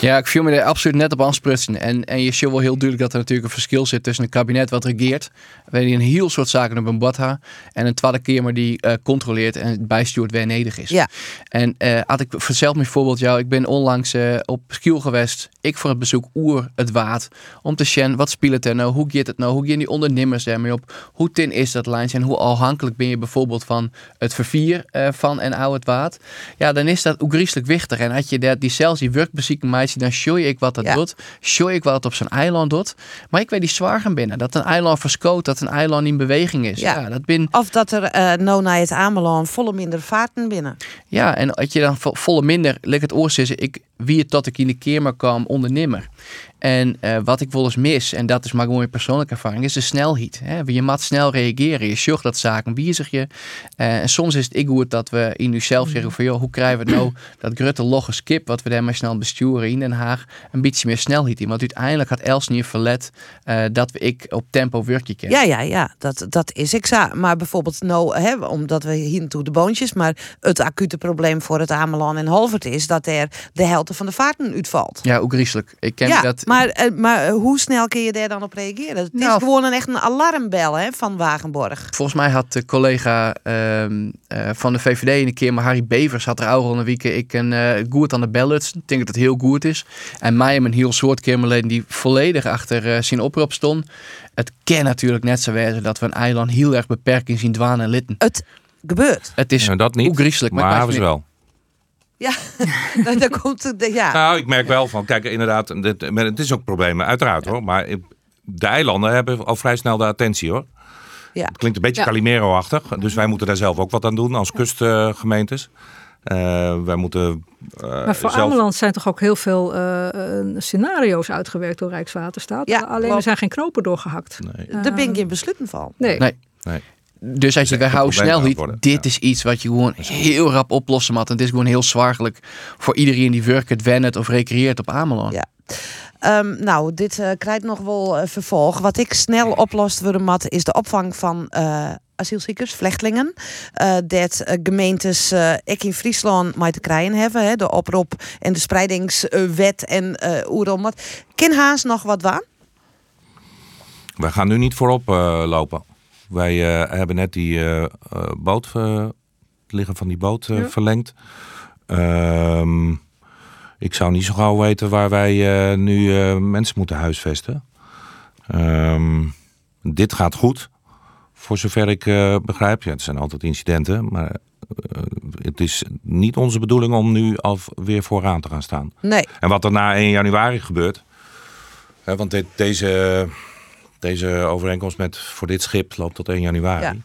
Ja, ik viel me er absoluut net op aansprutsen. En, en je ziet wel heel duidelijk dat er natuurlijk een verschil zit tussen een kabinet wat regeert, waar die een heel soort zaken op een bad ha, en een tweede kamer die eh, controleert en bijstuurt waar nodig is. Ja. En eh had ik verteld mijn voorbeeld jou, ik ben onlangs eh, op Skiel geweest, ik voor het bezoek Oer het Waard, om te zien wat speelt er nou, hoe gaat het nou, hoe gaan die ondernemers daarmee op, hoe tin is dat lijn en hoe afhankelijk ben je bijvoorbeeld van het vervier eh, van en oud het Waard. Ja, dan is dat ook griezelig wichtig. En had je dat, die zelfs die werkbezieken meisje, dan show ik wat dat Ja. doet, show ik wat het op zijn eiland doet. Maar ik weet die zwaar gaan binnen, dat een eiland verskoot, dat een eiland in beweging is. Ja. Ja, dat bin, Of dat er eh nou naar het Ameland volle minder vaarten binnen. ja, en als je dan vo- volle minder, lekker het oor zitten, ik wie het tot ik in de keer kwam ondernemer. En eh, wat ik wel eens mis, en dat is maar gewoon mijn persoonlijke ervaring, is de snelheid. Hè? Je moet snel reageren. Je zorgt dat zaken wijzig je. Eh, en soms is het ik goed dat we in uzelf zeggen van joh, hoe krijgen we nou [CLEARS THROAT] dat grutte logge skip, wat we daarmee snel besturen in Den Haag, een beetje meer snelheid in. Want uiteindelijk had Els niet verlet eh, dat we ik op tempo werkje ken. Ja, ja, ja, dat, dat is ik zo. Maar bijvoorbeeld, nou, hè, omdat we hier naartoe de boontjes, maar het acute probleem voor het Ameland en Halvert is dat er de helft van de vaarten uitvalt. Ja, ook griezelig. Ik ken ja, dat. Maar, eh, maar hoe snel kun je daar dan op reageren? Het is Nou, gewoon een echt een alarmbel hè, van Wagenborg. Volgens mij had de collega ehm, eh, van de VVD een keer, maar Harry Bevers had er ook al een week ik een eh goed aan de bellets. Ik denk dat het heel goed is. En mij en een heel soort Kamerleden die volledig achter eh, zijn oproep stond. Het kan natuurlijk net zo wezen dat we een eiland heel erg beperkt in zien dwaan en litten. Het gebeurt. Het is Ja, dat niet. ook griezelig. Maar ze niet- wel. Ja, [LAUGHS] daar komt het. de- Ja. Nou, ik merk wel van, kijk, inderdaad, het is ook problemen, uiteraard hoor. Maar de eilanden hebben al vrij snel de attentie hoor. Ja. Het klinkt een beetje Ja. Calimero-achtig. Dus wij moeten daar zelf ook wat aan doen als kustgemeentes. Eh, wij moeten eh, Maar voor zelf... Ameland zijn toch ook heel veel eh, scenario's uitgewerkt door Rijkswaterstaat. Ja, Alleen er zijn geen knopen doorgehakt. Nee. Daar ben ik in besluiten van. Nee. Nee. Nee. Dus als je houden het snelheid, worden. dit is iets wat je gewoon heel rap oplossen moet. En het is gewoon heel zwaargelijk voor iedereen die werkt, wennet of recreëert op Ameland. Ja. Ehm, nou, dit eh, krijgt nog wel eh, vervolg. Wat ik snel oplost worden mat, is de opvang van eh, asielziekers, vluchtelingen. Eh, dat eh, gemeentes eh ik in Friesland maar te krijgen hebben. Hè, de oproep en de spreidingswet en eh oerom. Ken Haas nog wat waan? Wij gaan nu niet voorop eh, lopen. Wij eh, hebben net die eh, eh, boot, het liggen van die boot Ja. verlengd. Ehm, ik zou niet zo gauw weten waar wij nu mensen moeten huisvesten. Ehm, dit gaat goed, voor zover ik begrijp. Ja, het zijn altijd incidenten, maar het is niet onze bedoeling om nu al weer vooraan te gaan staan. Nee. En wat er na 1 januari gebeurt. Hè, want dit, deze, deze overeenkomst met voor dit schip loopt tot 1 januari. Ja.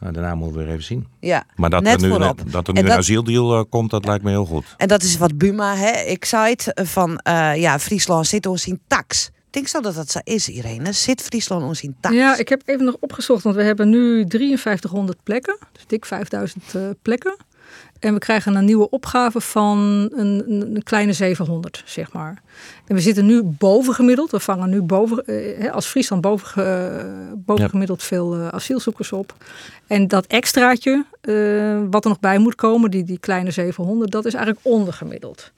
Nou, daarna moeten we weer even zien. Ja, Maar dat net er nu, voorop. dat er nu dat- een asieldeal eh, komt, dat lijkt me heel goed. En dat is wat Buma, hè? Ik zei het van, eh, ja, Friesland zit ons in tax. Ik denk zo dat dat zo is, Irene. Zit Friesland ons in tax? Ja, ik heb even nog opgezocht, want we hebben nu 5300 plekken, dus dik 5000 eh, plekken. En we krijgen een nieuwe opgave van een, een, kleine 700, zeg maar. En we zitten nu boven gemiddeld. We vangen nu boven, eh, hè, als Friesland boven, ge- boven Ja. gemiddeld veel eh, asielzoekers op. En dat extraatje, eh, wat er nog bij moet komen, die, die kleine 700, dat is eigenlijk ondergemiddeld.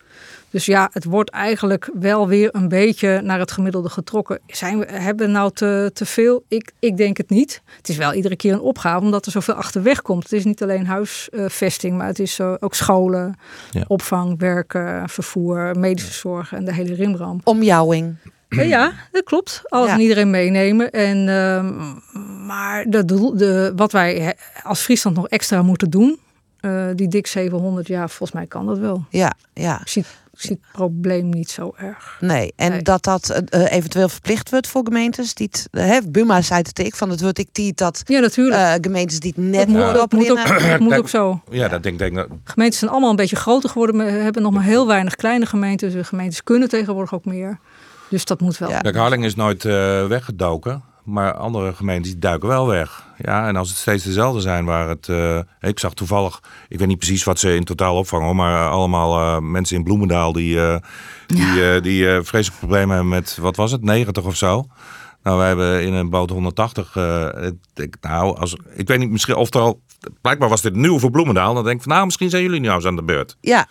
Dus ja, het wordt eigenlijk wel weer een beetje naar het gemiddelde getrokken. Zijn we, hebben we nou te, te veel? Ik, ik denk het niet. Het is wel iedere keer een opgave, omdat er zoveel achterweg komt. Het is niet alleen huisvesting, maar het is eh, ook scholen, Ja. opvang, werken, vervoer, medische zorg en de hele rimram. Omjouwing. Eh, Ja, dat klopt. Alles Ja. en iedereen meenemen. En, ehm, maar de, doel- de, wat wij als Friesland nog extra moeten doen, eh, die dik 700, ja, volgens mij kan dat wel. Ja, ja. Ik zie, ik zie het probleem niet zo erg. Nee, en Nee. dat dat eh, eh, eventueel verplicht wordt voor gemeentes die het, eh, hè, Buma zei het ik van het wordt ik die dat ja, natuurlijk. gemeentes die het net Dat moet- dat moet ook- oprinnen. dat moet Kijk, ook zo. Ja, dat denk, denk ik. Gemeentes zijn allemaal een beetje groter geworden. We hebben nog maar heel weinig kleine gemeentes. De gemeentes kunnen tegenwoordig ook meer. Dus dat moet wel. Kijk, Harlingen is nooit eh, weggedoken. Maar andere gemeentes die duiken wel weg. Ja, en als het steeds dezelfde zijn waar het... eh, ik zag toevallig, ik weet niet precies wat ze in totaal opvangen... maar allemaal eh, mensen in Bloemendaal die, eh, die, die vreselijk problemen hebben met... wat was het, 90 of zo? Nou, wij hebben in een boot 180... eh, het- ik, nou, als, ik weet niet, misschien of er al... Blijkbaar was dit nieuw voor Bloemendaal. Dan denk ik van, nou, misschien zijn jullie nu eens aan de beurt. Ja.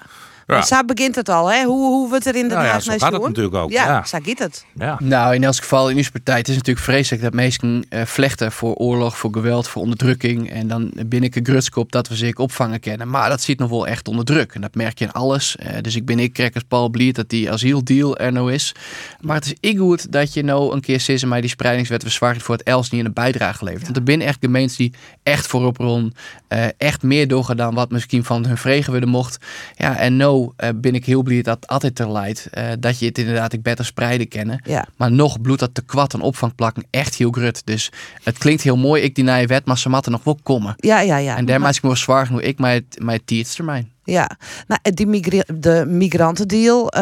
Ja. Zo begint het al, hè? Hoe, hoe we het er in de Nou ja, zo naar gaat het natuurlijk ook, Ja, ja. zo gaat het. Ja. Nou, in elk geval in uw partij. Het is natuurlijk vreselijk dat mensen eh, vlechten voor oorlog, voor geweld, voor onderdrukking. En dan binnen ik grutskop dat we zich opvangen kennen. Maar dat zit nog wel echt onder druk. En dat merk je in alles. Eh, dus ik ben ik krekkers Paul Bliert dat die asieldeal er nou is. Maar het is ik goed dat je nou een keer zit maar die spreidingswet verzwaart voor het Els niet in een bijdrage levert. Want er binnen echt gemeentes die echt voorop rond, eh, echt meer doorgaan dan wat misschien van hun vregen willen mocht. Ja, en nou eh, ben ik heel blij dat altijd er leidt. eh, dat je het inderdaad ik beter spreiden kennen. Ja. Maar nog bloedt dat te kwad een opvangplakken echt heel grut. Dus het klinkt heel mooi, ik die naar je wet, maar ze moeten nog wel komen. Ja, ja, ja. En daar maak ik me wel zwaar genoeg. Ik mijn, mijn termijn. Ja, nou, die migra de migrantendeal. eh,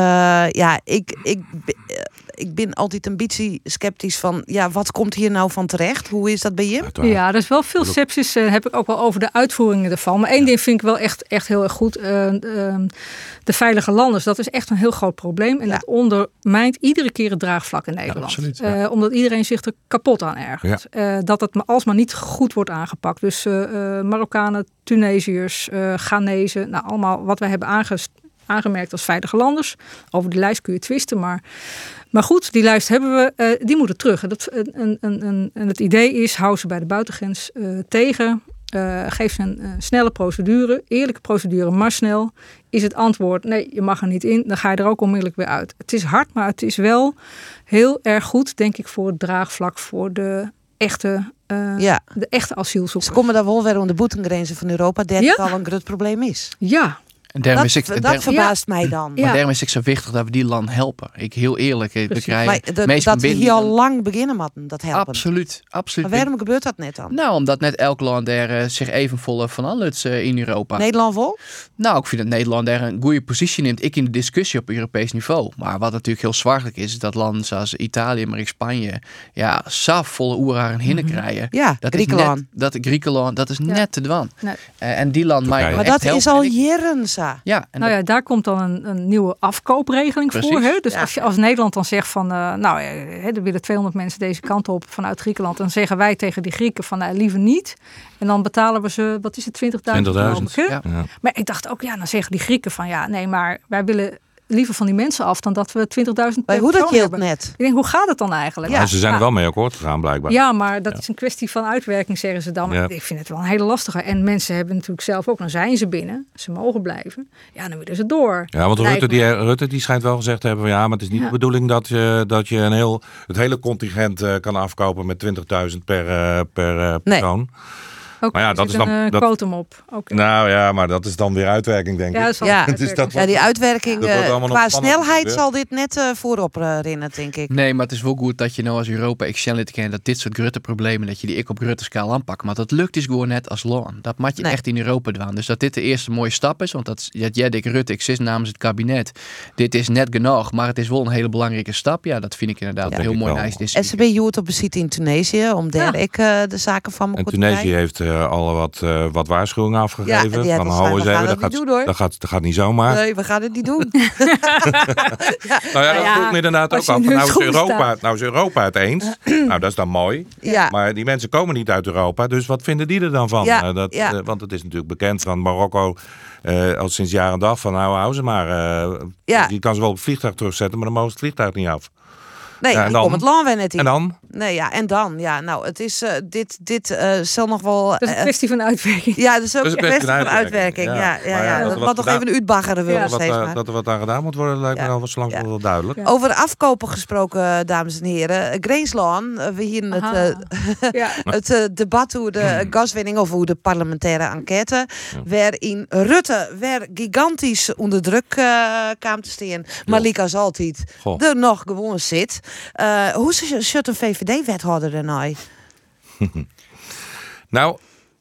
ja, ik, ik, eh, ik ben altijd een beetje sceptisch van... ja, wat komt hier nou van terecht? Hoe is dat bij je? Ja, er is wel veel sepsis. eh, heb ik ook wel over de uitvoeringen ervan. Maar één ding vind ik wel echt, echt heel erg goed. eh, ehm, de veilige landers, dat is echt een heel groot probleem. En dat ondermijnt iedere keer het draagvlak in Nederland. absoluut, ja. Eh, omdat iedereen zich er kapot aan ergert. Eh, dat het maar alsmaar niet goed wordt aangepakt. Dus eh, eh, Marokkanen, Tunesiërs, eh Ghanezen. Nou, allemaal wat wij hebben aanges- aangemerkt als veilige landers. Over die lijst kun je twisten, maar... Maar goed, die lijst hebben we, eh, die moeten terug. En, dat, en, en, het idee is, hou ze bij de buitengrens eh, tegen. eh, geef ze een eh, snelle procedure, eerlijke procedure, maar snel. Is het antwoord, nee, je mag er niet in, dan ga je er ook onmiddellijk weer uit. Het is hard, maar het is wel heel erg goed, denk ik, voor het draagvlak voor de echte, eh, Ja. de echte asielzoekers. Ze komen daar wel weer om de boetengrenzen van Europa... dat Ja. het al een groot probleem is. Ja. En daarom dat is ik, dat daarom- verbaast mij dan. Maar daarom is het zo wichtig dat we die land helpen. Ik heel eerlijk, we Precies. krijgen Maar dat, we binnen- hier al lang beginnen moeten, dat helpen. Absoluut, absoluut. Maar waarom gebeurt dat net dan? Nou, omdat net elk land er eh, zich even vol van aanluts eh, in Europa. Nederland vol? Nou, ik vind dat Nederland er een goede positie neemt. Ik in de discussie op Europees niveau. Maar wat natuurlijk heel zwaarlijk is, is dat landen zoals Italië, maar ook Spanje, ja, saf volle oeraar en hinnen krijgen. Mhm. Ja, dat Griekenland. Is net, dat Griekenland, dat is net te dwan. Nee. Eh, en die land mij Maar dat is al jaren zo. Ja, en nou ja, daar komt dan een, een nieuwe afkoopregeling voor. Hè? Dus Ja. als je als Nederland dan zegt van, eh, nou, eh, hè, er willen 200 mensen deze kant op vanuit Griekenland, dan zeggen wij tegen die Grieken van, nou, liever niet. En dan betalen we ze, wat is het, 20.000 20.000, geloof ik, hè? ja. Ja. Maar ik dacht ook, ja, dan zeggen die Grieken van, ja, nee, maar wij willen liever van die mensen af dan dat we 20.000 per hoe dat hebben. net. Ik denk, hoe gaat het dan eigenlijk? Maar ze zijn er wel mee akkoord gegaan, blijkbaar. Ja, maar dat is een kwestie van uitwerking, zeggen ze dan. Maar Ja. Ik vind het wel een hele lastige. En mensen hebben natuurlijk zelf ook, dan zijn ze binnen. Ze mogen blijven. Ja, dan willen ze door. Ja, want Rutte die, Rutte die schijnt wel gezegd te hebben... van, ja, maar het is niet Ja. de bedoeling dat je, dat je een heel, het hele contingent eh, kan afkopen... met 20.000 per, eh, per eh, persoon. Ook maar ja, dat is dan. een uh, dat, quotum op. Oké. Nou ja, maar dat is dan weer uitwerking, denk Ja, ik. Ja, [LAUGHS] uitwerking. Dus dat Ja, die uitwerking eh, qua snelheid zal dit net eh, voorop eh, rennen, denk ik. Nee, maar het is wel goed dat je nou als Europa excellent kent dat dit soort grote problemen, dat je die ik op grote schaal aanpakt. Maar dat lukt dus gewoon net als loon. Dat moet je Nee. echt in Europa doen. Dus dat dit de eerste mooie stap is, want dat, dat jij, Dick Rutte, ik zit namens het kabinet. Dit is net genoeg, maar het is wel een hele belangrijke stap. Ja, dat vind ik inderdaad denk heel mooi. Nice SCB Joert op bezoek in Tunesië, om daar ik eh, de zaken van me En goed te Tunesië krijgen. heeft eh, al wat, eh, wat waarschuwingen afgegeven. Ja, van gezegd, hou we eens gaan even, dat gaat, doen, hoor. dat, gaat, dat gaat niet zomaar. Nee, we gaan het niet doen. [LAUGHS] Nou ja, dat ja, vroeg me inderdaad ook af. hun Nou is, Europa, nou is Europa het eens. [CLEARS THROAT] nou, dat is dan mooi. Ja. Maar die mensen komen niet uit Europa. Dus wat vinden die er dan van? Ja, Eh, dat, ja. eh, want het is natuurlijk bekend van Marokko eh, al sinds jaar en dag. Van nou, hou ze maar. eh, Ja. Je kan ze wel op het vliegtuig terugzetten, maar dan mogen ze het vliegtuig niet af. Nee, Ja, en ik dan? kom het land weer net in. En dan? Nee, ja, en dan? Ja, nou, het is, eh, dit, dit eh, zal nog wel... Dat is een eh, kwestie van uitwerking. ja, dat is ook Dat is een kwestie van uitwerking. Ja, ja, ja, dat er wat nog gedaan- even uitbaggeren willen dat, er wat, steeds maar. dat er wat aan gedaan moet worden, lijkt me al zo lang wel duidelijk. Over afkopen gesproken, dames en heren. Greenslaan, we hier het, eh, Ja. [LAUGHS] het eh, debat over de gaswinning of over de parlementaire enquête. Waarin Rutte weer gigantisch onder druk eh kwam te staan. Maar liek als altijd Goh. er nog gewoon zit. Eh, hoe zit een VVD-wethouder er nou? [LAUGHS] Nou,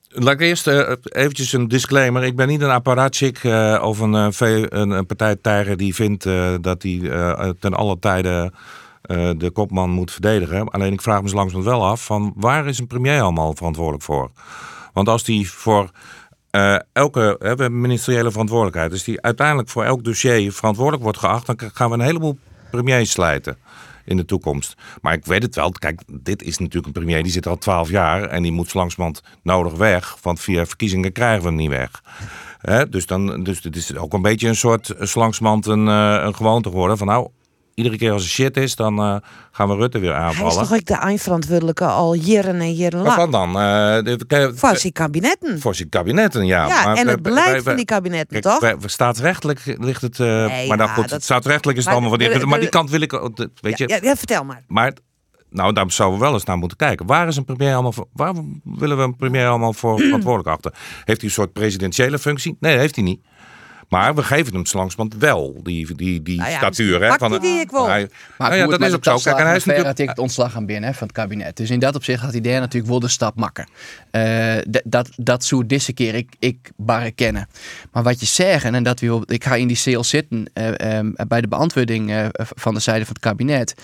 laat eerst eh, eventjes een disclaimer. Ik ben niet een apparatchik eh, of een, eh, een, een partijtijger die vindt dat hij ten alle tijden eh, de kopman moet verdedigen. Alleen ik vraag me zo langzamerhand wel af van waar is een premier allemaal verantwoordelijk voor? Want als die voor elke, ministeriële verantwoordelijkheid. Dus die uiteindelijk voor elk dossier verantwoordelijk wordt geacht, dan gaan we een heleboel premiers slijten in de toekomst. Maar ik weet het wel. Kijk, dit is natuurlijk een premier die zit al twaalf jaar en die moet langzamerhand nodig weg. Want via verkiezingen krijgen we hem niet weg. Dus, dan, dus het is ook een beetje een soort eh, zo langzamerhand een, eh, een gewoonte geworden. Van nou, iedere keer als er shit is, dan eh, gaan we Rutte weer Hij is aanvallen. toch ook de eindverantwoordelijke al jaren en jaren lang. Waarvan dan? Eh, de- Voor zijn kabinetten. voor zijn kabinetten, ja. Ja, Maar en het beleid wij- van die kabinetten, Kijk, toch? wij- staatsrechtelijk ligt het. eh, Nee, maar ja, goed, dat- staatsrechtelijk is het maar allemaal van die. de- Maar die kant wil ik. Weet je. Ja, ja, vertel maar. Maar nou, daar zouden we wel eens naar moeten kijken. Waar is een premier allemaal voor? Waar willen we een premier allemaal voor [CLEARS THROAT] verantwoordelijk achter? Heeft hij een soort presidentiële functie? Nee, dat heeft hij niet. Maar we geven hem zo langzamerhand wel die, die, die Nou ja, statuur. Hè, van die ik. Hij- Maar nou ja, dat is ook zo. Kijk, en hij is natuurlijk. het ontslag aan binnen hè, van het kabinet. Dus in dat opzicht had hij daar natuurlijk wel de stap makken. Eh, dat, dat zou deze keer ik, ik barre kennen. Maar wat je zegt, en dat we, ik ga in die cel zitten eh, eh, bij de beantwoording eh, van de zijde van het kabinet.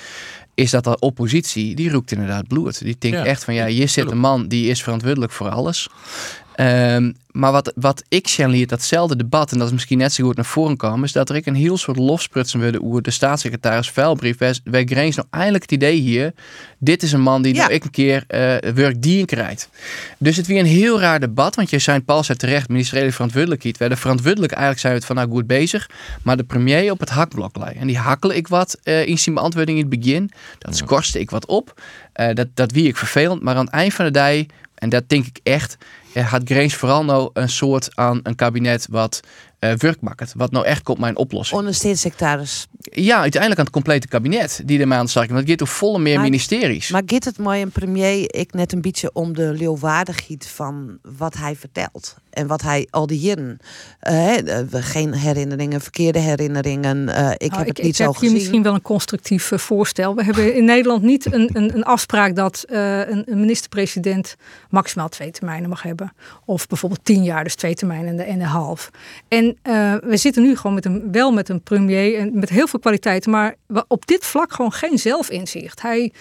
Is dat de oppositie, die roept inderdaad bloed. Die denkt Ja, echt van ja, hier zit een man die is verantwoordelijk voor alles. Ehm, maar wat, wat ik signaleer, datzelfde debat, en dat is misschien net zo goed naar voren komen, is dat er ik een heel soort lofsprutsen wilde over de staatssecretaris Vuilbrief. Wij, wij Greens nou eindelijk het idee hier, dit is een man die Ja. nou ik een keer eh werk die krijgt. Dus het weer een heel raar debat, want je zei Paul zei terecht, ministeriële verantwoordelijkheid. Wij de verantwoordelijk eigenlijk zijn we het van nou goed bezig, maar de premier op het hakblok lei. En die hakkel ik wat eh, in zijn beantwoording in het begin. Dat skorste ik wat op. Eh, dat, dat wie ik vervelend, maar aan het eind van de dag, en dat denk ik echt, eh, had Greens vooral nou een soort aan een kabinet wat eh werk maakt. Wat nou echt komt mijn oplossing. Ondersteunssecretaris. Ja, uiteindelijk aan het complete kabinet die ermee aan de slag is. Want het gaat volle meer Maar- ministeries. Maar gaat het mooi een premier ik net een beetje om de leeuwwaardigheid van wat hij vertelt? En wat hij al die jaren, eh, eh, geen herinneringen, verkeerde herinneringen. eh, ik Nou, heb het niet ik zo heb hier misschien wel een constructief eh, voorstel. We hebben in Nederland niet een, een, een afspraak dat eh, een, een minister-president maximaal twee termijnen mag hebben. Of bijvoorbeeld tien jaar, dus twee termijnen en een half. En eh, we zitten nu gewoon met een, wel met een premier en met heel veel kwaliteiten, maar op dit vlak gewoon geen zelfinzicht. Hij,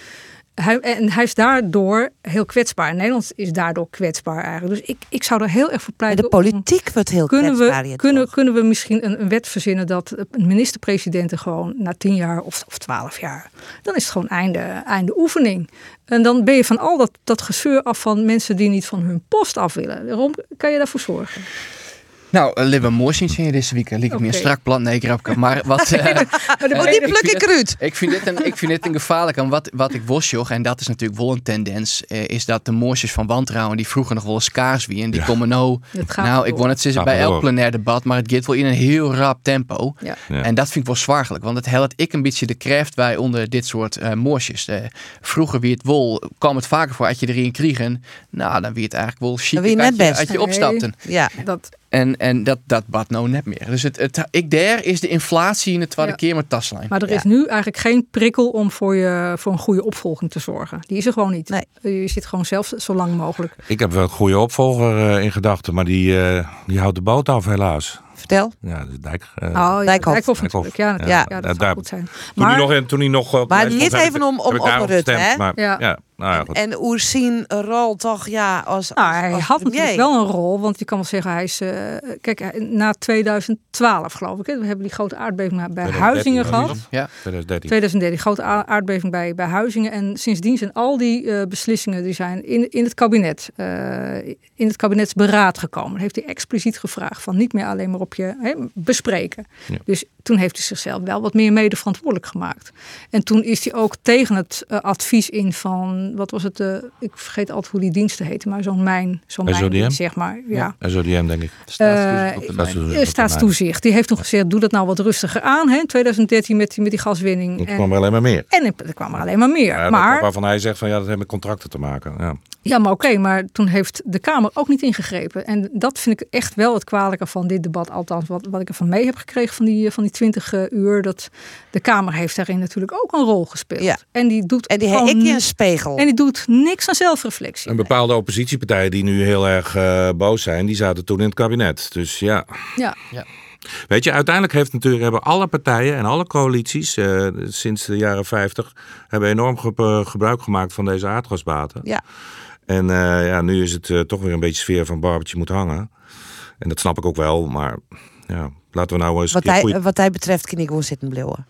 hij, en hij is daardoor heel kwetsbaar. Nederland is daardoor kwetsbaar eigenlijk. Dus ik, ik zou er heel erg voor pleiten. de politiek wordt heel kunnen kwetsbaar we, kunnen, kunnen we misschien een, een wet verzinnen dat een minister-presidenten gewoon na tien jaar of, of twaalf jaar, dan is het gewoon einde, einde oefening. En dan ben je van al dat, dat gezeur af van mensen die niet van hun post af willen. Waarom kan je daarvoor zorgen? Nou, uh, Live mooi zien deze week. Liep ik meer strak plan. Nee, grapje. Maar wat... [LAUGHS] eh, eh, die ik pluk vind ik eruit. Ik vind dit een, ik vind dit een gevaarlijk. En wat, wat ik was, joh, en dat is natuurlijk wel een tendens, eh, is dat de moorsjes van wantrouwen, die vroeger nog wel eens kaars wie, en die komen nou, nou, ik won het sinds Gaat bij elk plenair debat, maar het gaat wel in een heel rap tempo. Ja. Ja. En dat vind ik wel zwaarlijk, want het helpt ik een beetje de kracht bij onder dit soort eh moorsjes. Eh, vroeger wie het wol, kwam het vaker voor, als je erin kriegen, nou, dan wie het eigenlijk wel chic Dan wie als net je, best. als je Nee. opstapte. Ja. Dat, En, en dat, dat bad nou net meer. Dus het, het, ik daar is de inflatie in de tweede Ja. keer met taslijn. maar er Ja. is nu eigenlijk geen prikkel om voor, je, voor een goede opvolging te zorgen. Die is er gewoon niet. Nee. Je zit gewoon zelf zo lang mogelijk. Ik heb wel een goede opvolger eh, in gedachten, maar die, eh, die houdt de boot af helaas. Vertel. Ja, dat is Dijk. eh, oh, ja, natuurlijk. Ja, dat, Ja, ja, dat ja, zou daar- goed zijn. Toen hij Maar nog, toen hij nog op Maar heb even om- om- gestemd, hè? Maar, Ja. ja. nou ja, goed. En Oersien rol toch ja als, Nou, als, hij als had premier. natuurlijk wel een rol, want je kan wel zeggen, hij is. eh, kijk, na 2012 geloof ik, hè, we hebben die grote aardbeving bij 2013 Huizingen gehad. Ja. 2013. 2013, grote aardbeving bij, bij Huizingen. En sindsdien zijn al die eh, beslissingen die zijn in, in het kabinet, eh, in het kabinetsberaad gekomen. Heeft hij expliciet gevraagd van niet meer alleen maar op hè, bespreken. Ja. Dus toen heeft hij zichzelf wel wat meer mede verantwoordelijk gemaakt. En toen is hij ook tegen het eh, advies in van, wat was het, eh, ik vergeet altijd hoe die diensten heten, maar zo'n mijn, zo'n mijn SODM? zeg maar. Ja. SODM, denk ik. Eh, de mijn. eh, staatstoezicht. Die heeft toen gezegd, doe dat nou wat rustiger aan. Hè, in 2013 met die, met die gaswinning. Het En- kwam er alleen maar meer. en er kwam er alleen maar meer. Ja, maar, waarvan hij zegt van ja, dat heeft met contracten te maken. Ja. ja, maar oké, maar toen heeft de Kamer ook niet ingegrepen. En dat vind ik echt wel het kwalijke van dit debat. Althans, wat, wat ik ervan mee heb gekregen van die, van die 20 eh, uur. Dat de Kamer heeft daarin natuurlijk ook een rol gespeeld. Ja. En die doet En die gewoon heb ik ni- een spiegel. En die doet niks aan zelfreflectie. En bepaalde oppositiepartijen die nu heel erg eh, boos zijn, die zaten toen in het kabinet. Dus ja. Ja. Weet je, uiteindelijk heeft natuurlijk, hebben alle partijen en alle coalities eh, sinds de jaren 50 hebben enorm ge- eh, gebruik gemaakt van deze aardgasbaten. Ja. En eh, ja, nu is het eh, toch weer een beetje sfeer van Barbetje moet hangen. En dat snap ik ook wel, maar ja, laten we nou eens Wat hij, goeie- wat hij betreft kan ik gewoon zitten blijven.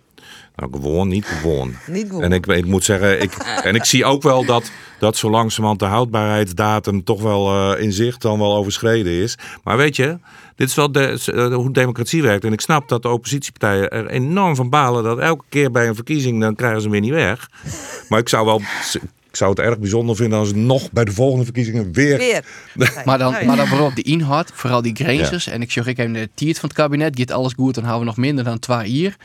Nou, gewoon, niet gewoon. [LAUGHS] Niet gewoon. En ik, ik moet zeggen, ik, [LAUGHS] en ik zie ook wel dat, dat zo langzamerhand de houdbaarheidsdatum toch wel eh, in zicht dan wel overschreden is. Maar weet je, dit is wel de, eh, hoe democratie werkt. En ik snap dat de oppositiepartijen er enorm van balen dat elke keer bij een verkiezing dan krijgen ze hem weer niet weg. Maar ik zou wel. Ik zou het erg bijzonder vinden als ze nog bij de volgende verkiezingen weer. Weer. [LAUGHS] Maar dan, ja. maar dan vooral de inhoud, vooral die grenzen. En ik zeg, ik heb de tiert van het kabinet, gaat alles goed, dan houden we nog minder dan twee hier.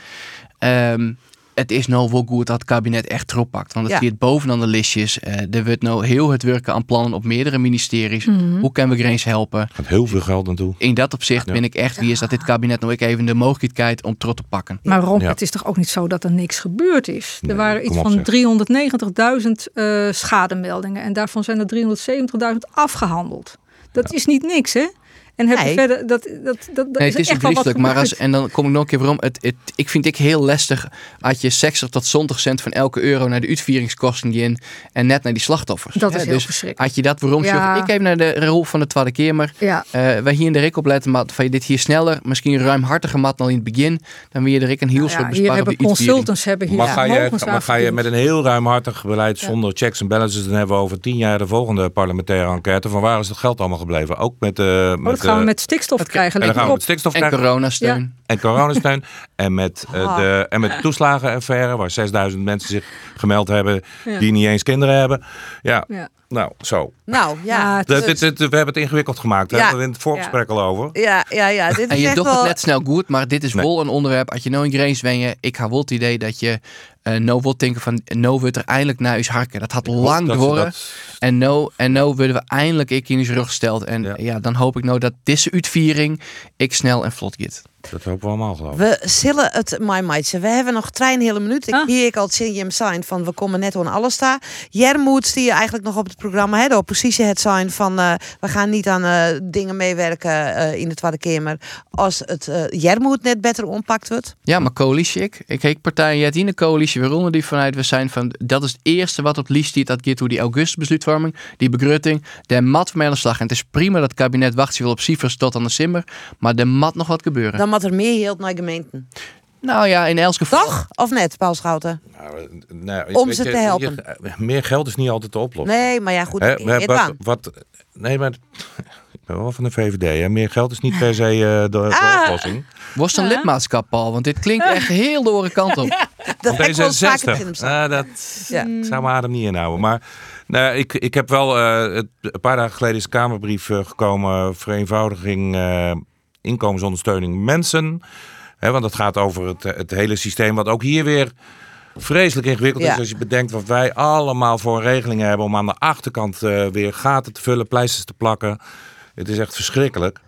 Ehm, het is nou wel goed dat het kabinet echt erop pakt. Want het Ja. zit bovenaan de listjes. Eh, er wordt nou heel het werken aan plannen op meerdere ministeries. Mhm. Hoe kunnen we grenzen helpen? Er gaat heel veel geld naartoe. In dat opzicht ben ik echt wie is dat dit kabinet nou ook even de mogelijkheid om trots te pakken. Maar Ron, Ja. het is toch ook niet zo dat er niks gebeurd is? Nee, er waren iets van zeg. 390.000 eh, schademeldingen. En daarvan zijn er 370.000 afgehandeld. Dat is niet niks, hè? En heb je Nee. verder, dat, dat, dat, dat Nee, het is echt wel wat bedrieglijk, maar als, en dan kom ik nog een keer waarom. Het, het, ik vind ik heel lastig als je 60 tot 70 cent van elke euro naar de uitvieringskosten die in en net naar die slachtoffers. Dat is heel dus verschrikkelijk. Als je dat waarom Ja. ik even naar de rol van de Tweede Kamer. Ja. Eh, wij hier in de Rik opletten, maar van je dit hier sneller, misschien ruimhartiger mat al in het begin, dan wil je de Rik een heel Nou soort ja, hier besparen hebben consultants hebben hier Maar ga, je, maar ga je met een heel ruimhartig beleid zonder checks en balances, dan hebben we over tien jaar de volgende parlementaire enquête. Van waar is het geld allemaal gebleven? Ook met. met dat gaan we eh, met stikstof krijgen. en dan let gaan we op. met stikstof En krijgen. coronasteun. En coronasteun. en, met, eh, Ah. de, en met de toeslagenaffaire, waar 6000 mensen zich gemeld hebben Ja. die niet eens kinderen hebben. Ja, Ja. nou, zo. Nou, ja. Ja, Dat- dit, dit- we hebben het ingewikkeld gemaakt. Hè? Ja. We in het voorgesprek al over. Ja, ja, ja. Dit En is je echt doet wel... het net snel goed, maar dit is Nee. wel een onderwerp. Als je nou in grens ben je, ik ga wel het idee dat je eh nou wilt denken van, nou wordt er eindelijk naar ons harken. Dat had lang door. dat- En nou, en nou worden we eindelijk ik in ons rug gesteld. En Ja. ja. dan hoop ik nou dat deze uitviering ik snel en vlot gaat. Dat hopen we allemaal geloof ik. We zullen het my meidje. We hebben nog trein hele minuut. Ik Ah. hier ik al zie hem zijn van we komen net aan alles staan. Jermoed die je eigenlijk nog op het programma hè, de oppositie het zijn van eh, we gaan niet aan eh, dingen meewerken eh, in de Tweede Kamer als het eh Jermoed net beter ompakt wordt. Ja, maar coalitie ik. Ik heet partijen het in de coalitie, waaronder die vanuit we zijn van dat is het eerste wat op liest staat. Dat gaat hoe die augustusbesluitvorming, die begrutting, de mat mee aan de slag. En het is prima dat het kabinet wacht zich wel op cijfers tot aan de simmer, maar er mat nog wat gebeuren. Dan moet er meer heel naar gemeenten. Nou ja, in elk geval. Toch? Of net, Paul Schouten? Nou, Om weet ze je, te helpen. je- meer geld is niet altijd de oplossing. Nee, maar ja, goed. We- weet wat, nee, maar [LAUGHS] ik ben wel van de VVD. Hè. Meer geld is niet per se eh, de, de Ah. oplossing. Was het een lidmaatschap, Paul? Want dit klinkt echt heel de andere kant op. [LAUGHS] Dat heb ik wel vaker D66. in hem staan. Ah, dat Ja. ik zou mijn adem niet inhouden. Maar nou, ik, ik heb wel eh, het, een paar dagen geleden is een Kamerbrief eh, gekomen. Vereenvoudiging eh, inkomensondersteuning mensen. Hè, want het gaat over het, het hele systeem. Wat ook hier weer vreselijk ingewikkeld Ja. is. Als je bedenkt wat wij allemaal voor regelingen hebben. Om aan de achterkant eh, weer gaten te vullen, pleisters te plakken. Het is echt verschrikkelijk.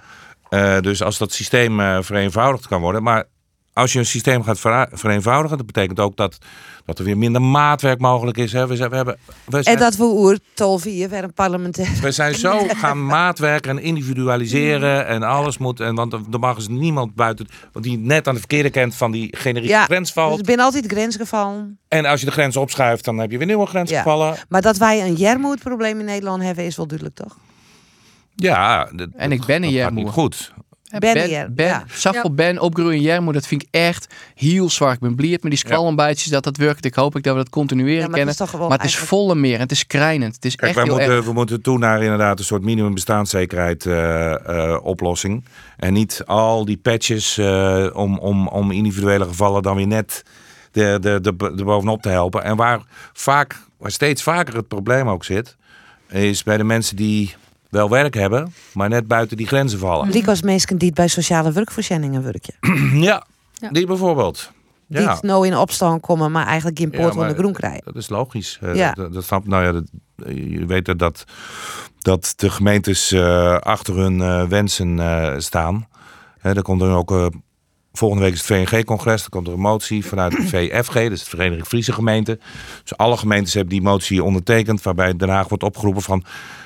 Eh, dus als dat systeem eh, vereenvoudigd kan worden. Maar als je een systeem gaat vereenvoudigen, dat betekent ook dat, dat er weer minder maatwerk mogelijk is. Hè. We, zijn, we, hebben, we, zijn, En dat we oer tol vier, weer een parlementair. we zijn zo [LAUGHS] gaan maatwerken en individualiseren en alles moet. En, want er mag eens niemand buiten, want die net aan de verkeerde kant van die generieke Ja, grens dus valt. ik ben altijd grensgevallen. En als je de grens opschuift, dan heb je weer nieuwe grensgevallen. Maar dat wij een Jermoed-probleem in Nederland hebben, is wel duidelijk, toch? Ja, dat- En ik ben een dat gaat Jermoer. niet goed. En Ben Ben, ben, ja. Saffel Ben, opgroeien in Jermo, dat vind ik echt heel zwaar. Ik ben blij met die squallenbijtjes dat dat werkt. Ik hoop ik dat we dat continueren Ja, maar het kennen. is toch gewoon maar het is volle meer en het is krijnend. Het is Kijk, echt wij heel moeten, erg. we moeten toe naar inderdaad een soort minimum bestaanszekerheid eh, eh, oplossing. En niet al die patches eh, om, om, om individuele gevallen dan weer net de, de, de, de bovenop te helpen. En waar vaak, waar steeds vaker het probleem ook zit, is bij de mensen die wel werk hebben, maar net buiten die grenzen vallen. Die als mensen die bij sociale werkvoorzieningen werken. [CLEARS THROAT] ja, die bijvoorbeeld. Die Ja. nou in opstand komen, maar eigenlijk geen poort Ja, onder maar groen krijgen. Dat is logisch. Eh, Ja. Dat, dat nou ja, dat, je weet dat, dat de gemeentes eh, achter hun eh, wensen eh, staan. Hè, er komt er ook eh, volgende week is het VNG-congres. Er komt er een motie vanuit het VFG, dus de Vereniging Friese Gemeenten. Dus alle gemeentes hebben die motie ondertekend, waarbij Den Haag wordt opgeroepen van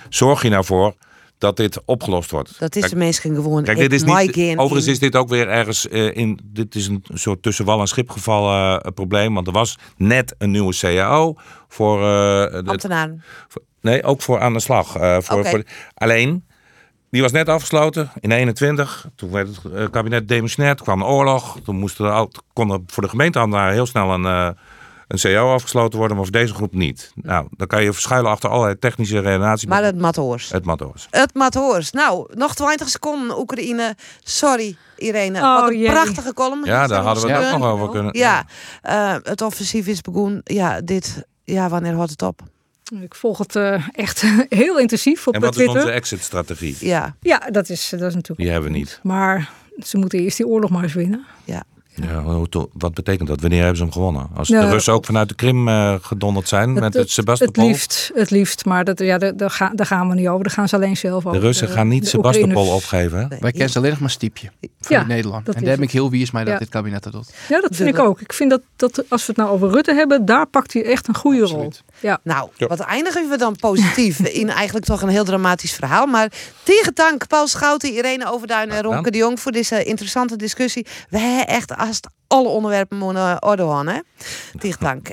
zorg je nou voor dat dit opgelost wordt. Dat is Kijk, de mensen gewoon. Kijk, dit is niet, in- overigens is dit ook weer ergens eh, in. Dit is een soort tussen wal en schip gevallen eh, probleem. Want er was net een nieuwe CAO voor. eh, het- ambtenaren. voor- nee, ook voor aan de slag. eh, voor, voor, alleen, die was net afgesloten in 21. Toen werd het eh, kabinet demissionair. Toen kwam de oorlog. Toen moesten er al, kon er voor de gemeenteambtenaren heel snel een. eh, een CAO afgesloten worden, maar voor deze groep niet. Nou, dan kan je verschuilen achter allerlei technische redenaties. Maar het Mathoors. Het Mathoors. Het Mathoors. Nou, nog 20 seconden Oekraïne. Sorry, Irene. Oh, Wat een jee. prachtige column. Ja, daar hadden we het Ja. ook nog over kunnen. Ja, eh, het offensief is begonnen. Ja, dit. Ja, wanneer houdt het op? Ik volg het eh, echt [LAUGHS] heel intensief op En eh, wat is onze exit-strategie? Ja. Ja, dat is, dat is natuurlijk. Die hebben we niet. Maar ze moeten eerst die oorlog maar eens winnen. Ja. Ja, hoe to- wat betekent dat? Wanneer hebben ze hem gewonnen? Als Nou, de Russen ook vanuit de Krim eh, gedonderd zijn met het, Sebastopol? Het liefst, het liefst. Maar dat, ja, daar, daar, gaan, daar gaan we niet over. Daar gaan ze alleen zelf over. De Russen gaan niet Sebastopol opgeven. hè? Wij kennen ze alleen nog maar stiepje voor Ja, Nederland. dat En is daar ben ik het. heel wies mij dat Ja. dit kabinet dat doet. Ja, dat vind ik ook. Ik vind dat, dat als we het nou over Rutte hebben, daar pakt hij echt een goede rol. Ja. Nou, wat eindigen we dan positief [LAUGHS] in eigenlijk toch een heel dramatisch verhaal. Maar tegen dank Paul Schouten, Irene Overduin en Ronke de Jong voor deze interessante discussie. We hebben echt als alle onderwerpen moeten orde hè? Tegen dank.